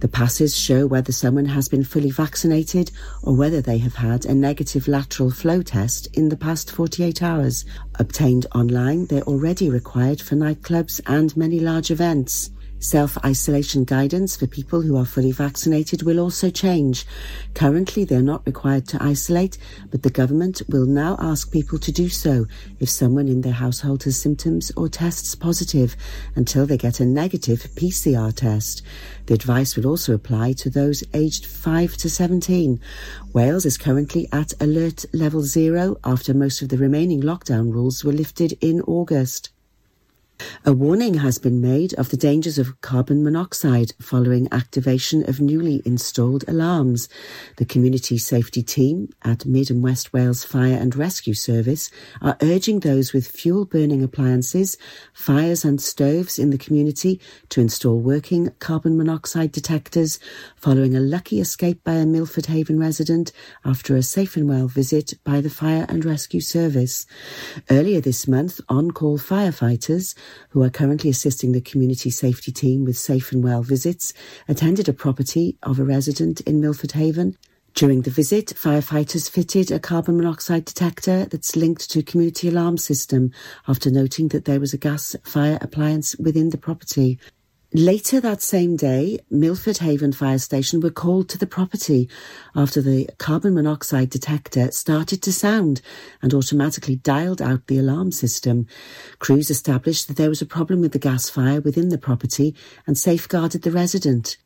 Speaker 2: The passes show whether someone has been fully vaccinated or whether they have had a negative lateral flow test in the past 48 hours. Obtained online, they're already required for nightclubs and many large events. Self-isolation guidance for people who are fully vaccinated will also change. Currently, they're not required to isolate, but the government will now ask people to do so if someone in their household has symptoms or tests positive until they get a negative PCR test. The advice will also apply to those aged 5 to 17. Wales is currently at alert level zero after most of the remaining lockdown rules were lifted in August. A warning has been made of the dangers of carbon monoxide following activation of newly installed alarms. The community safety team at Mid and West Wales Fire and Rescue Service are urging those with fuel burning appliances, fires and stoves in the community to install working carbon monoxide detectors following a lucky escape by a Milford Haven resident after a safe and well visit by the Fire and Rescue Service. Earlier this month, on-call firefighters who are currently assisting the community safety team with safe and well visits, attended a property of a resident in Milford Haven. During the visit, firefighters fitted a carbon monoxide detector that's linked to a community alarm system after noting that there was a gas fire appliance within the property. Later that same day, Milford Haven Fire Station were called to the property after the carbon monoxide detector started to sound and automatically dialed out the alarm system. Crews established that there was a problem with the gas fire within the property and safeguarded the resident.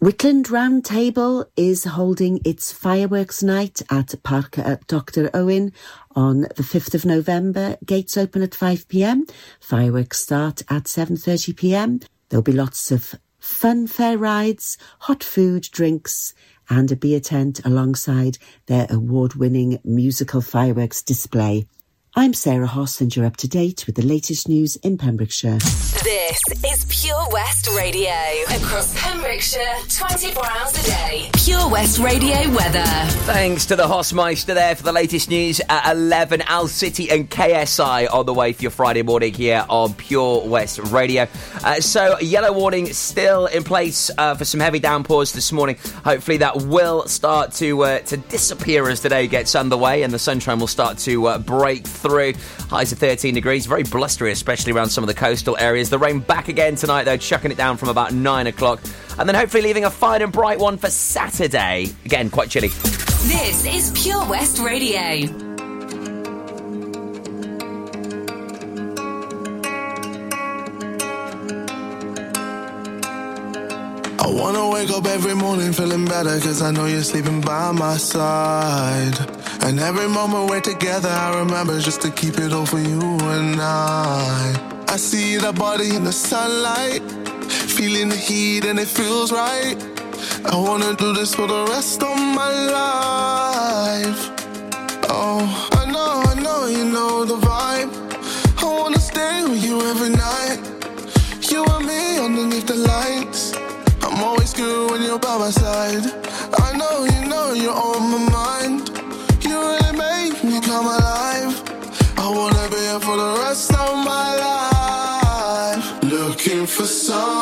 Speaker 2: Whitland Round Table is holding its fireworks night at Park at Dr. Owen on the 5th of November. Gates open at 5pm. Fireworks start at 7.30pm. There'll be lots of fun fair rides, hot food, drinks, and a beer tent alongside their award-winning musical fireworks display. I'm Sarah Hoss and you're up to date with the latest news in Pembrokeshire.
Speaker 1: This is Pure West Radio. Across Pembrokeshire, 24 hours a day. Pure West Radio weather.
Speaker 3: Thanks to the Hossmeister there for the latest news at 11. Owl City and KSI on the way for your Friday morning here on Pure West Radio. Uh, so, yellow warning still in place uh, for some heavy downpours this morning. Hopefully, that will start to uh, to disappear as the day gets underway and the sunshine will start to uh, break through. Highs of 13 degrees, very blustery, especially around some of the coastal areas. The rain back again tonight, though, chucking it down from about 9 o'clock. And then hopefully leaving a fine and bright one for Saturday. Again, quite chilly.
Speaker 1: This is Pure West Radio.
Speaker 4: I wanna wake up every morning feeling better Cause I know you're sleeping by my side And every moment we're together I remember just to keep it all for you and I. I see that body in the sunlight Feeling the heat and it feels right. I wanna do this for the rest of my life. Oh, I know, I know you know the vibe. I wanna stay with you every night. You and me underneath the lights. I'm always good when you're by my side. I know you know you're on my mind. Really make me come alive. I wanna be here for the rest of my life. Looking for sun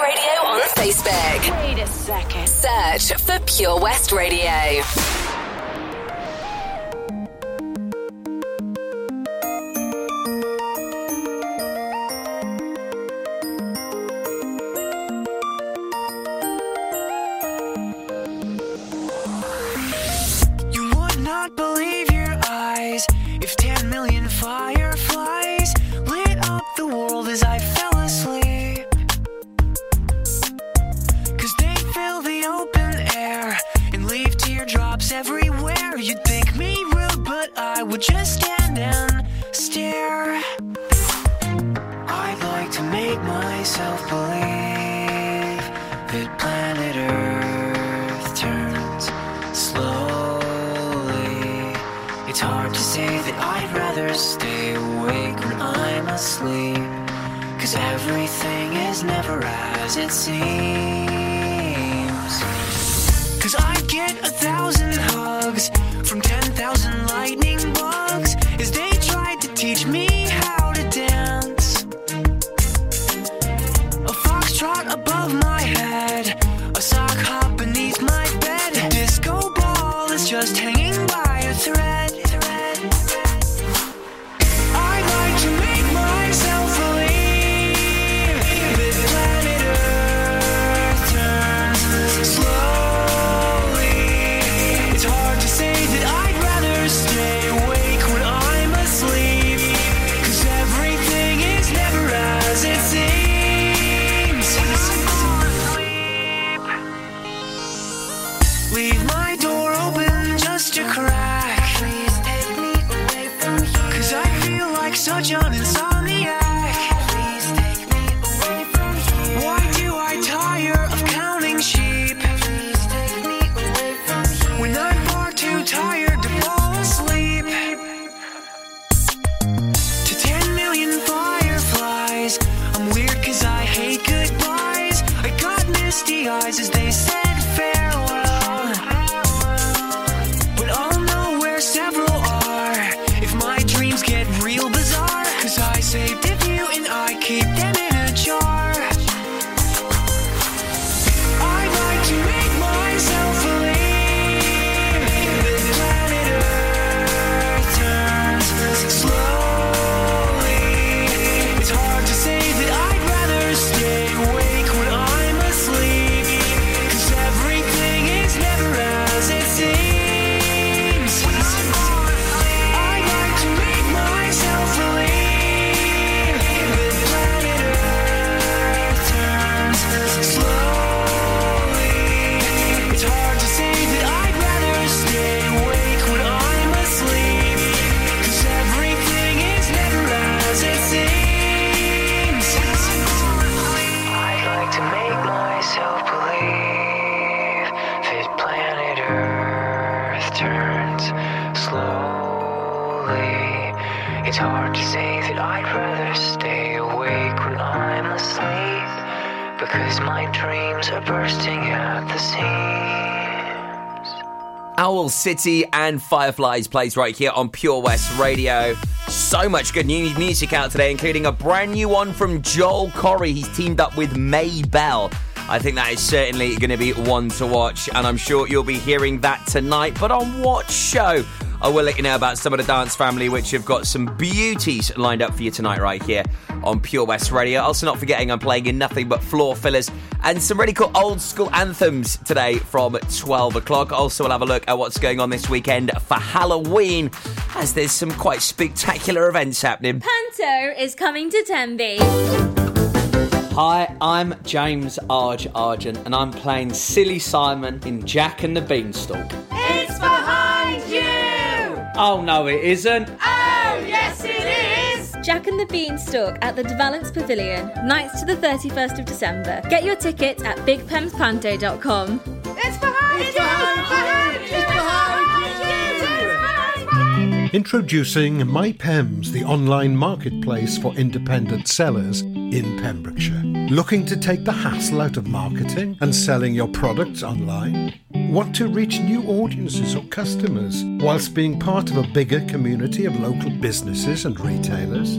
Speaker 6: Radio on Facebook. Wait a second. Search for Pure West Radio.
Speaker 3: City and Fireflies plays right here on Pure West Radio. So much good new music out today, including a brand new one from Joel Corry. He's teamed up with Mabel. I think that is certainly going to be one to watch, and I'm sure you'll be hearing that tonight. But on what show? I will let you know about some of the dance family, which have got some beauties lined up for you tonight, right here on Pure West Radio. Also, not forgetting, I'm playing in nothing but floor fillers and some really cool old school anthems today from 12 o'clock. Also, we'll have a look at what's going on this weekend for Halloween, as there's some quite spectacular events happening.
Speaker 5: Panto is coming to Tenby.
Speaker 9: Hi, I'm James Arge Argent, and I'm playing Silly Simon in Jack and the Beanstalk.
Speaker 6: It's behind you!
Speaker 9: Oh no, it isn't.
Speaker 5: The Beanstalk at the De Valence Pavilion, nights to the 31st of December. Get your tickets at bigpemspanto.com.
Speaker 6: It's behind you! Behind you!
Speaker 10: Introducing MyPems, the online marketplace for independent sellers in Pembrokeshire. Looking to take the hassle out of marketing and selling your products online? Want to reach new audiences or customers whilst being part of a bigger community of local businesses and retailers?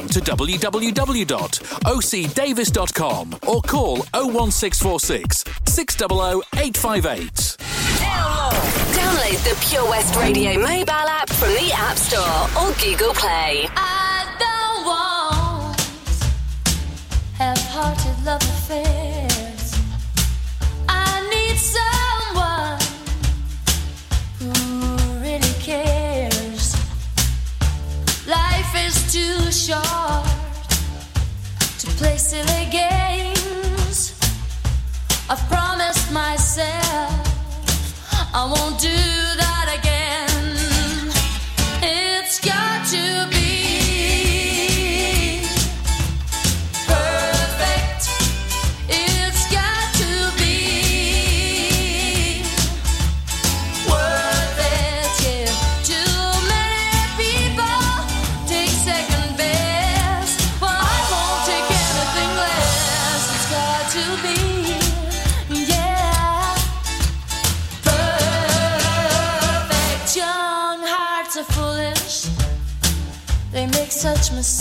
Speaker 12: online to www.ocdavis.com or call 01646 600 858.
Speaker 1: Download the Pure West Radio mobile app from the App Store or Google Play.
Speaker 8: I don't want half-hearted love affairs. I need someone who really cares. Too short to play silly games. I've promised myself I won't do that again.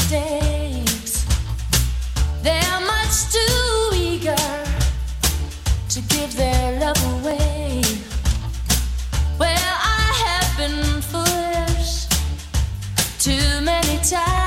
Speaker 8: Mistakes. They're much too eager to give their love away. Well, I have been foolish too many times.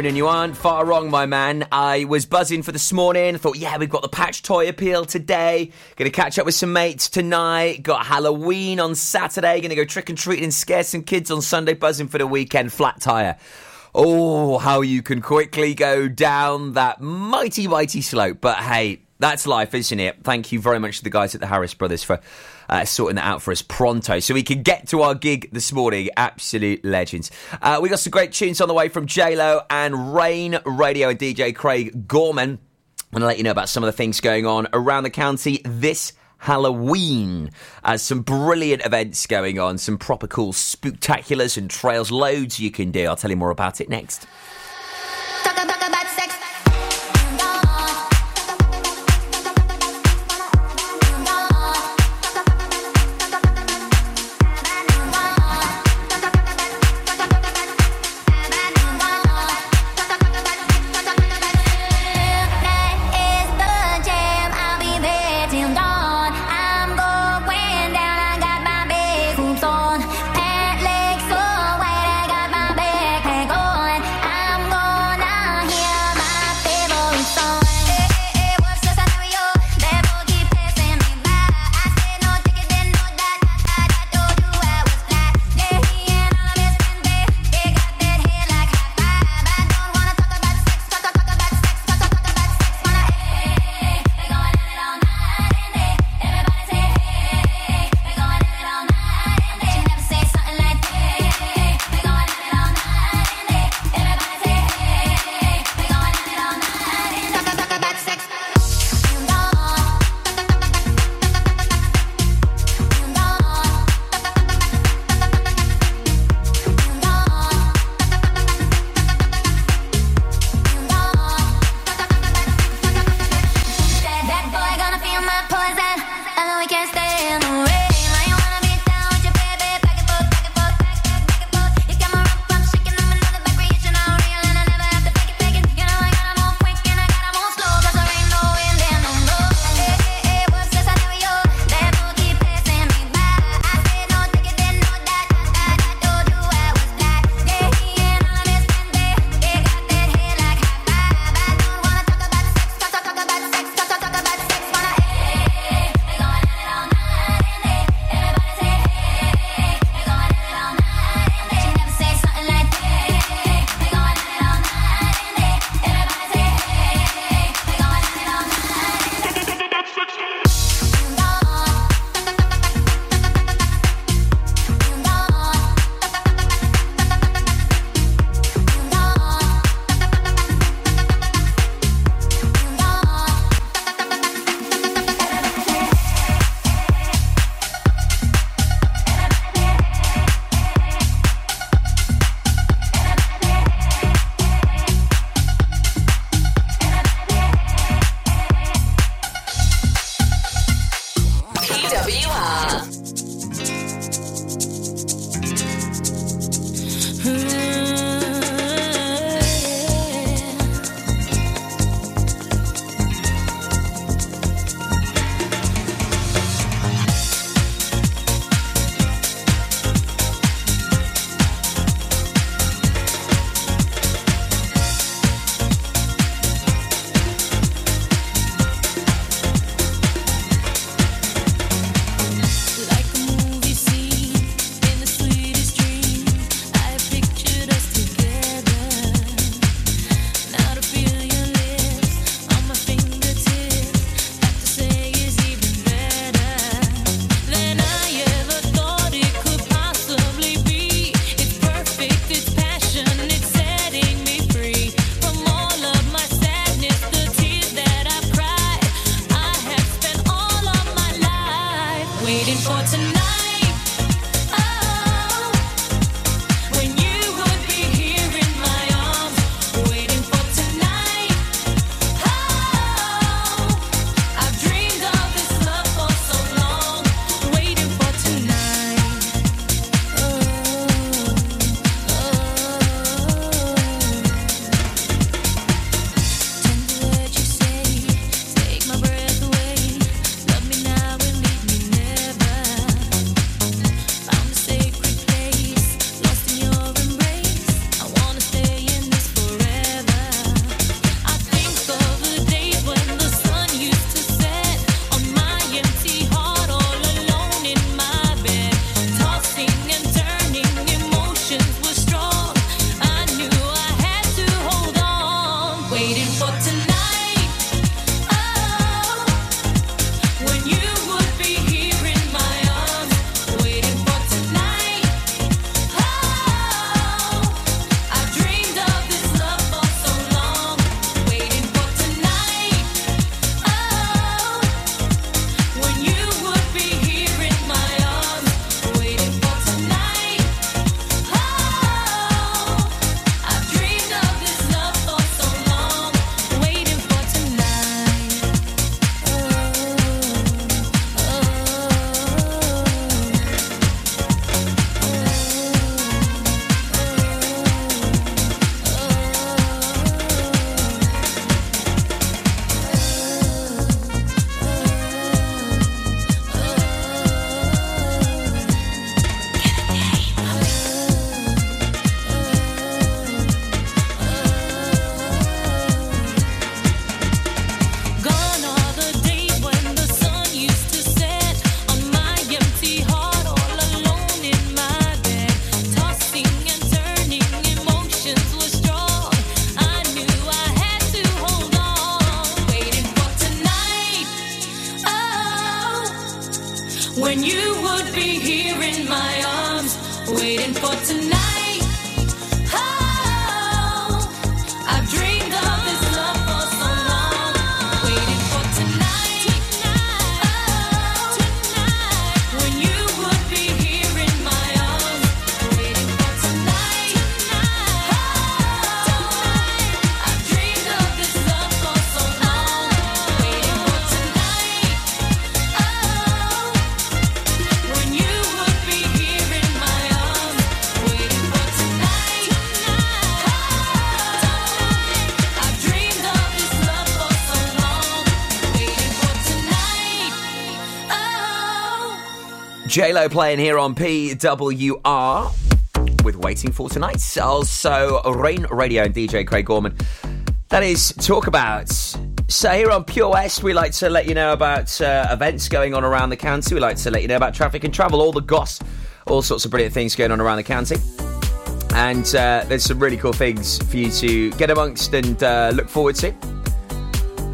Speaker 3: Ronan, you aren't far wrong, my man. I was buzzing for this morning. I thought, yeah, we've got the patch toy appeal today. Gonna catch up with some mates tonight. Got Halloween on Saturday. Gonna go trick and treating and scare some kids on Sunday. Buzzing for the weekend. Flat tire. Oh, how you can quickly go down that mighty, mighty slope. But hey, that's life, isn't it? Thank you very much to the guys at the Harris Brothers for uh, sorting that out for us pronto so we can get to our gig this morning. Absolute legends. Uh, we got some great tunes on the way from JLo and Rain Radio and DJ Craig Gorman. I'm going to let you know about some of the things going on around the county this Halloween. Uh, some brilliant events going on, some proper cool spooktaculars and trails, loads you can do. I'll tell you more about it next.
Speaker 8: Oh.
Speaker 3: J Lo playing here on PWR with Waiting for Tonight. Also, Rain Radio and DJ Craig Gorman. That is Talk About. So, here on Pure West, we like to let you know about uh, events going on around the county. We like to let you know about traffic and travel, all the goss, all sorts of brilliant things going on around the county. And uh, there's some really cool things for you to get amongst and uh, look forward to.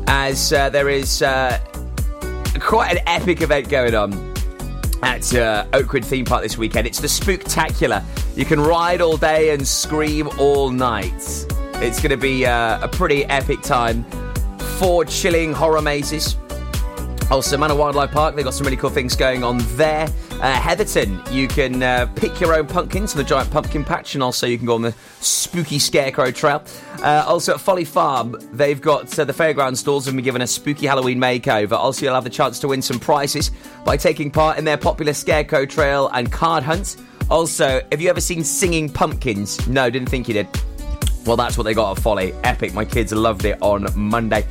Speaker 3: As uh, there is uh, quite an epic event going on at uh, Oakwood Theme Park this weekend. It's the Spooktacular. You can ride all day and scream all night. It's going to be uh, a pretty epic time. Four chilling horror mazes. Also, Manor Wildlife Park, they've got some really cool things going on there. Uh, Heatherton, you can uh, pick your own pumpkins to the giant pumpkin patch, and also you can go on the spooky scarecrow trail. Uh, also at Folly Farm, they've got uh, the fairground stalls and been given a spooky Halloween makeover. Also, you'll have the chance to win some prizes by taking part in their popular scarecrow trail and card hunt. Also, have you ever seen singing pumpkins? No, didn't think you did. Well, that's what they got at Folly. Epic. My kids loved it on Monday.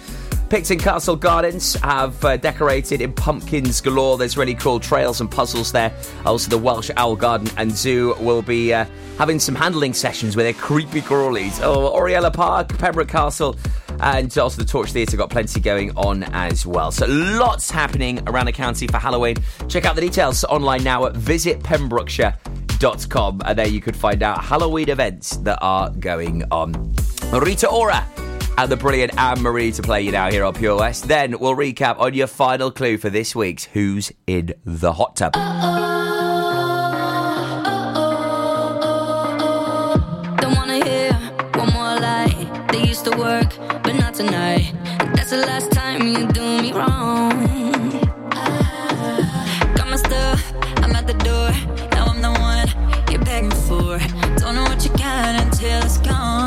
Speaker 3: Picton Castle Gardens have uh, decorated in pumpkins galore. There's really cool trails and puzzles there. Also, the Welsh Owl Garden and Zoo will be uh, having some handling sessions with their creepy crawlies. Oh, Oriel y Parc, Pembroke Castle, and also the Torch Theatre got plenty going on as well. So, lots happening around the county for Halloween. Check out the details online now at visitpembrokeshire.com, and there you could find out Halloween events that are going on. Rita Ora and the brilliant Anne Marie to play you now here on Pure West. Then we'll recap on your final clue for this week's Who's in the Hot Tub.
Speaker 8: Work, but not tonight. That's the last time you do me wrong. Got my stuff, I'm at the door. Now I'm the one you're begging for. Don't know what you got until it's gone.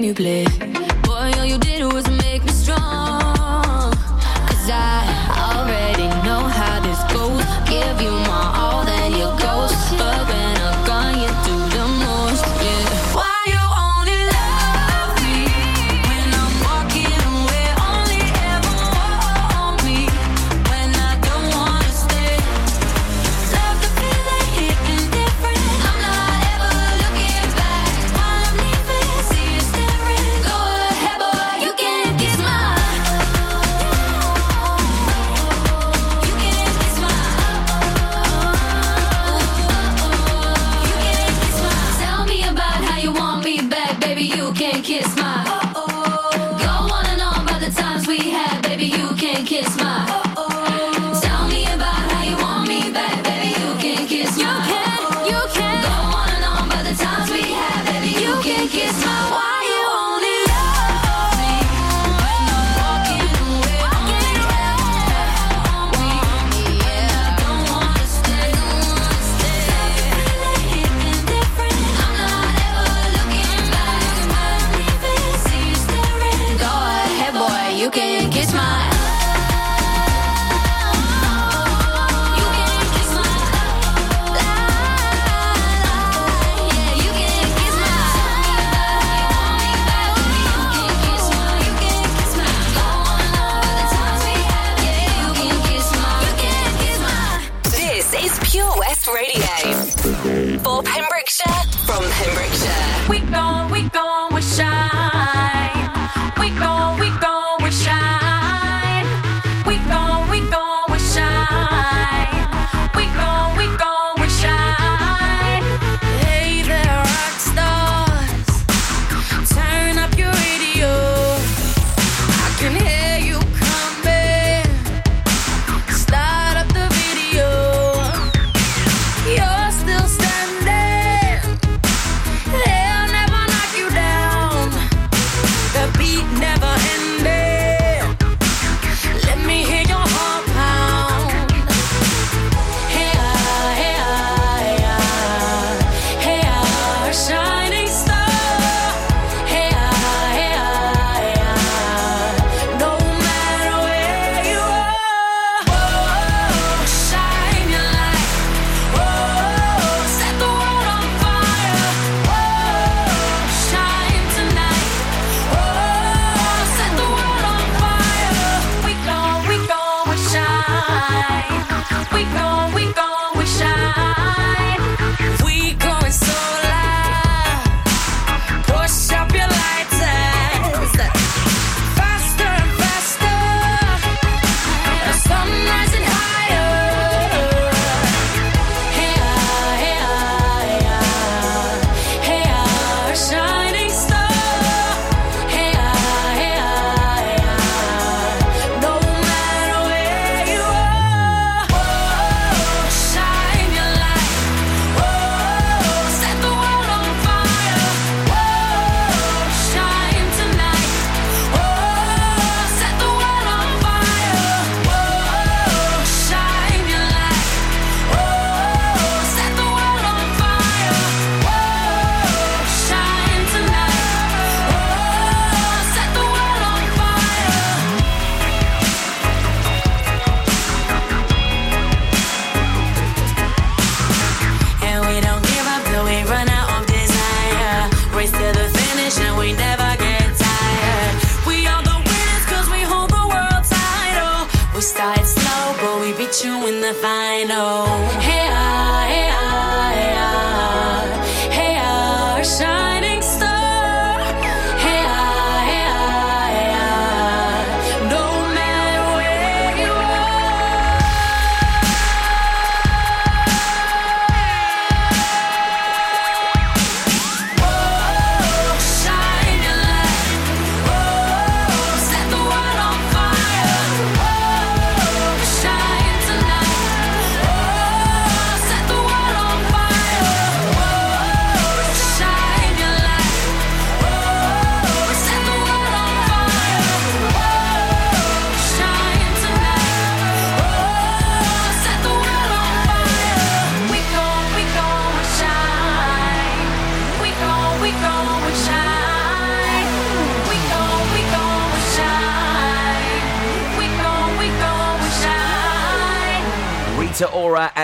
Speaker 8: Game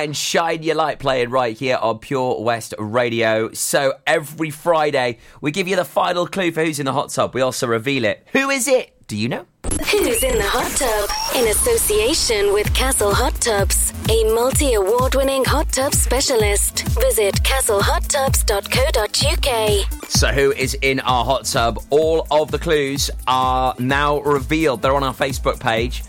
Speaker 3: and Shine Your Light playing right here on Pure West Radio. So every Friday, we give you the final clue for who's in the hot tub. We also reveal it. Who is it? Do you know?
Speaker 15: Who's in the hot tub? In association with Castle Hot Tubs, a multi award winning hot tub specialist. Visit castlehottubs.co.uk.
Speaker 3: So, who is in our hot tub? All of the clues are now revealed. They're on our Facebook page.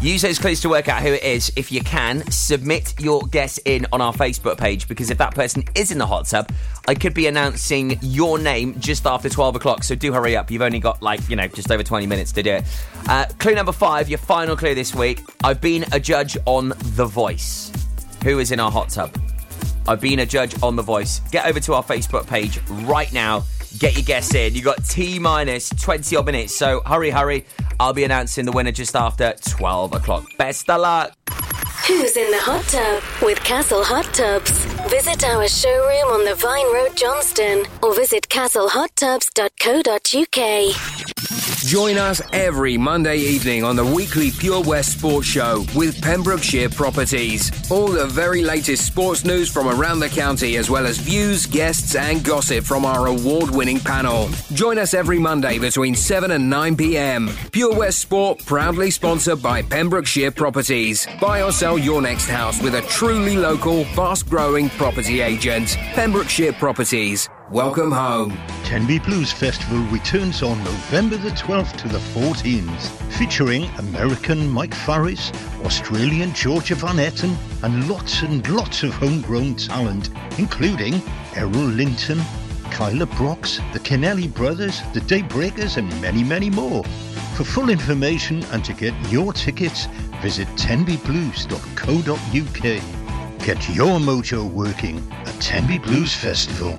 Speaker 3: Use those clues to work out who it is. If you can, submit your guess in on our Facebook page because if that person is in the hot tub, I could be announcing your name just after 12 o'clock. So do hurry up. You've only got like, you know, just over 20 minutes to do it. Uh, clue number five, your final clue this week. I've been a judge on The Voice. Who is in our hot tub? I've been a judge on The Voice. Get over to our Facebook page right now. Get your guess in. You got T minus 20 odd minutes. So hurry, hurry. I'll be announcing the winner just after 12 o'clock. Best of luck.
Speaker 15: Who's in the hot tub with Castle Hot Tubs? Visit our showroom on the Vine Road, Johnston, or visit castlehottubs.co.uk.
Speaker 19: Join us every Monday evening on the weekly Pure West Sports Show with Pembrokeshire Properties. All the very latest sports news from around the county, as well as views, guests, and gossip from our award winning panel. Join us every Monday between 7 and 9 pm. Pure West Sport, proudly sponsored by Pembrokeshire Properties. Buy or sell your next house with a truly local, fast growing property agent. Pembrokeshire Properties. Welcome home.
Speaker 16: Tenby Blues Festival returns on November the 12th to the 14th, featuring American Mike Farris, Australian Georgia Van Etten, and lots and lots of homegrown talent, including Errol Linton, Kyla Brox, the Kennelly Brothers, the Daybreakers, and many, many more. For full information and to get your tickets, visit tenbyblues.co.uk. Get your mojo working at Tenby Blues Festival.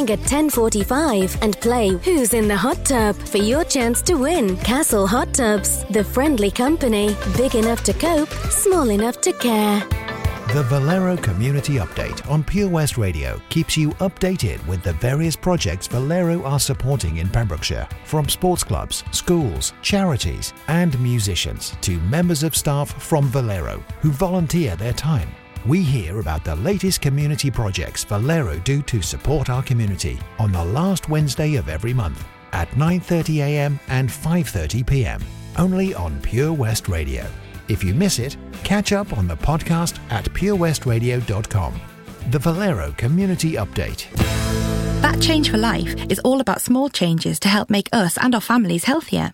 Speaker 15: at 10:45 and play Who's in the Hot Tub for your chance to win Castle Hot Tubs, the friendly company, big enough to cope, small enough to care.
Speaker 11: The Valero Community Update on Pure West Radio keeps you updated with the various projects Valero are supporting in Pembrokeshire, from sports clubs, schools, charities, and musicians to members of staff from Valero who volunteer their time. We hear about the latest community projects Valero do to support our community on the last Wednesday of every month at 9:30 a.m. and 5:30 p.m. only on Pure West Radio. If you miss it, catch up on the podcast at purewestradio.com. The Valero Community Update.
Speaker 17: That Change for Life is all about small changes to help make us and our families healthier.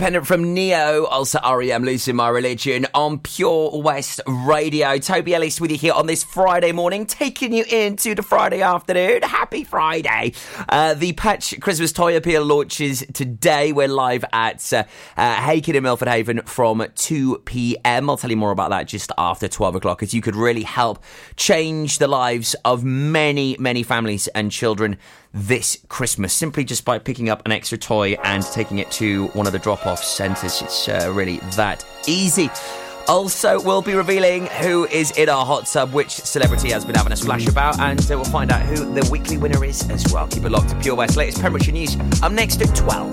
Speaker 6: Independent
Speaker 8: from Neo, also REM Losing My Religion on Pure West Radio. Toby Ellis with you here on this Friday morning, taking you into the Friday afternoon. Happy Friday. Uh, the Patch Christmas Toy Appeal launches today. We're live at uh, uh, Hakin in Milford Haven from 2 p.m. I'll tell you more about that just after 12 o'clock, as you could really help change the lives of many, many families and children this Christmas simply just by picking up an extra toy and taking it to one of the drop off centres. It's uh, really that easy. Also, we'll be revealing who is in our hot tub, which celebrity has been having a splash about, and uh, we'll find out who the weekly winner is as well. Keep it locked to Pure West. Latest Pembrokeshire News. I'm next at 12.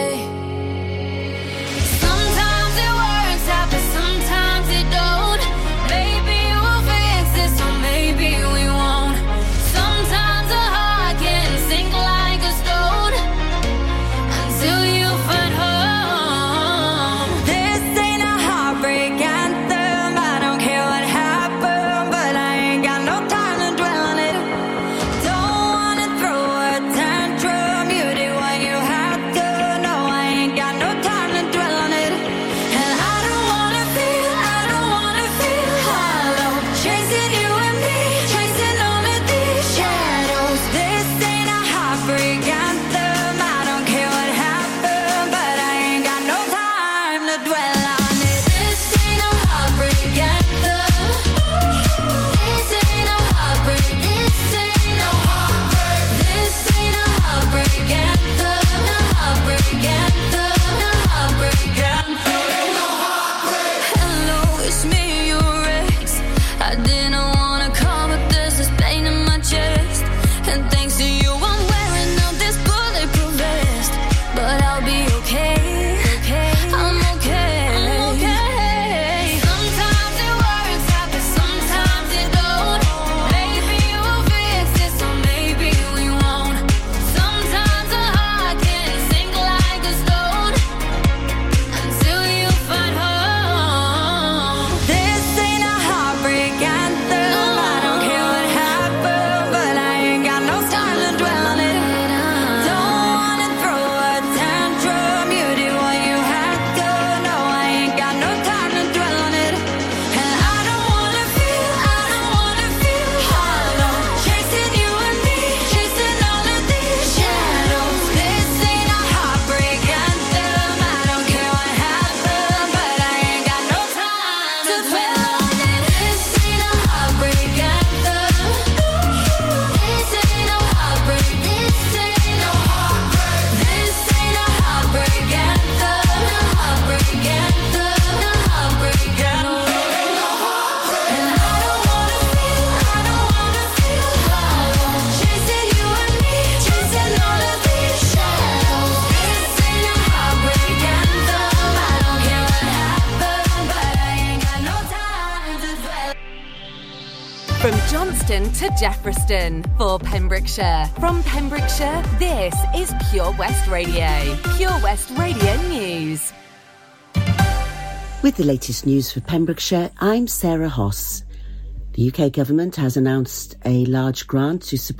Speaker 1: Preston for Pembrokeshire. From Pembrokeshire, this is Pure West Radio. Pure West Radio News.
Speaker 2: With the latest news for Pembrokeshire, I'm Sarah Hoss. The UK government has announced a large grant to support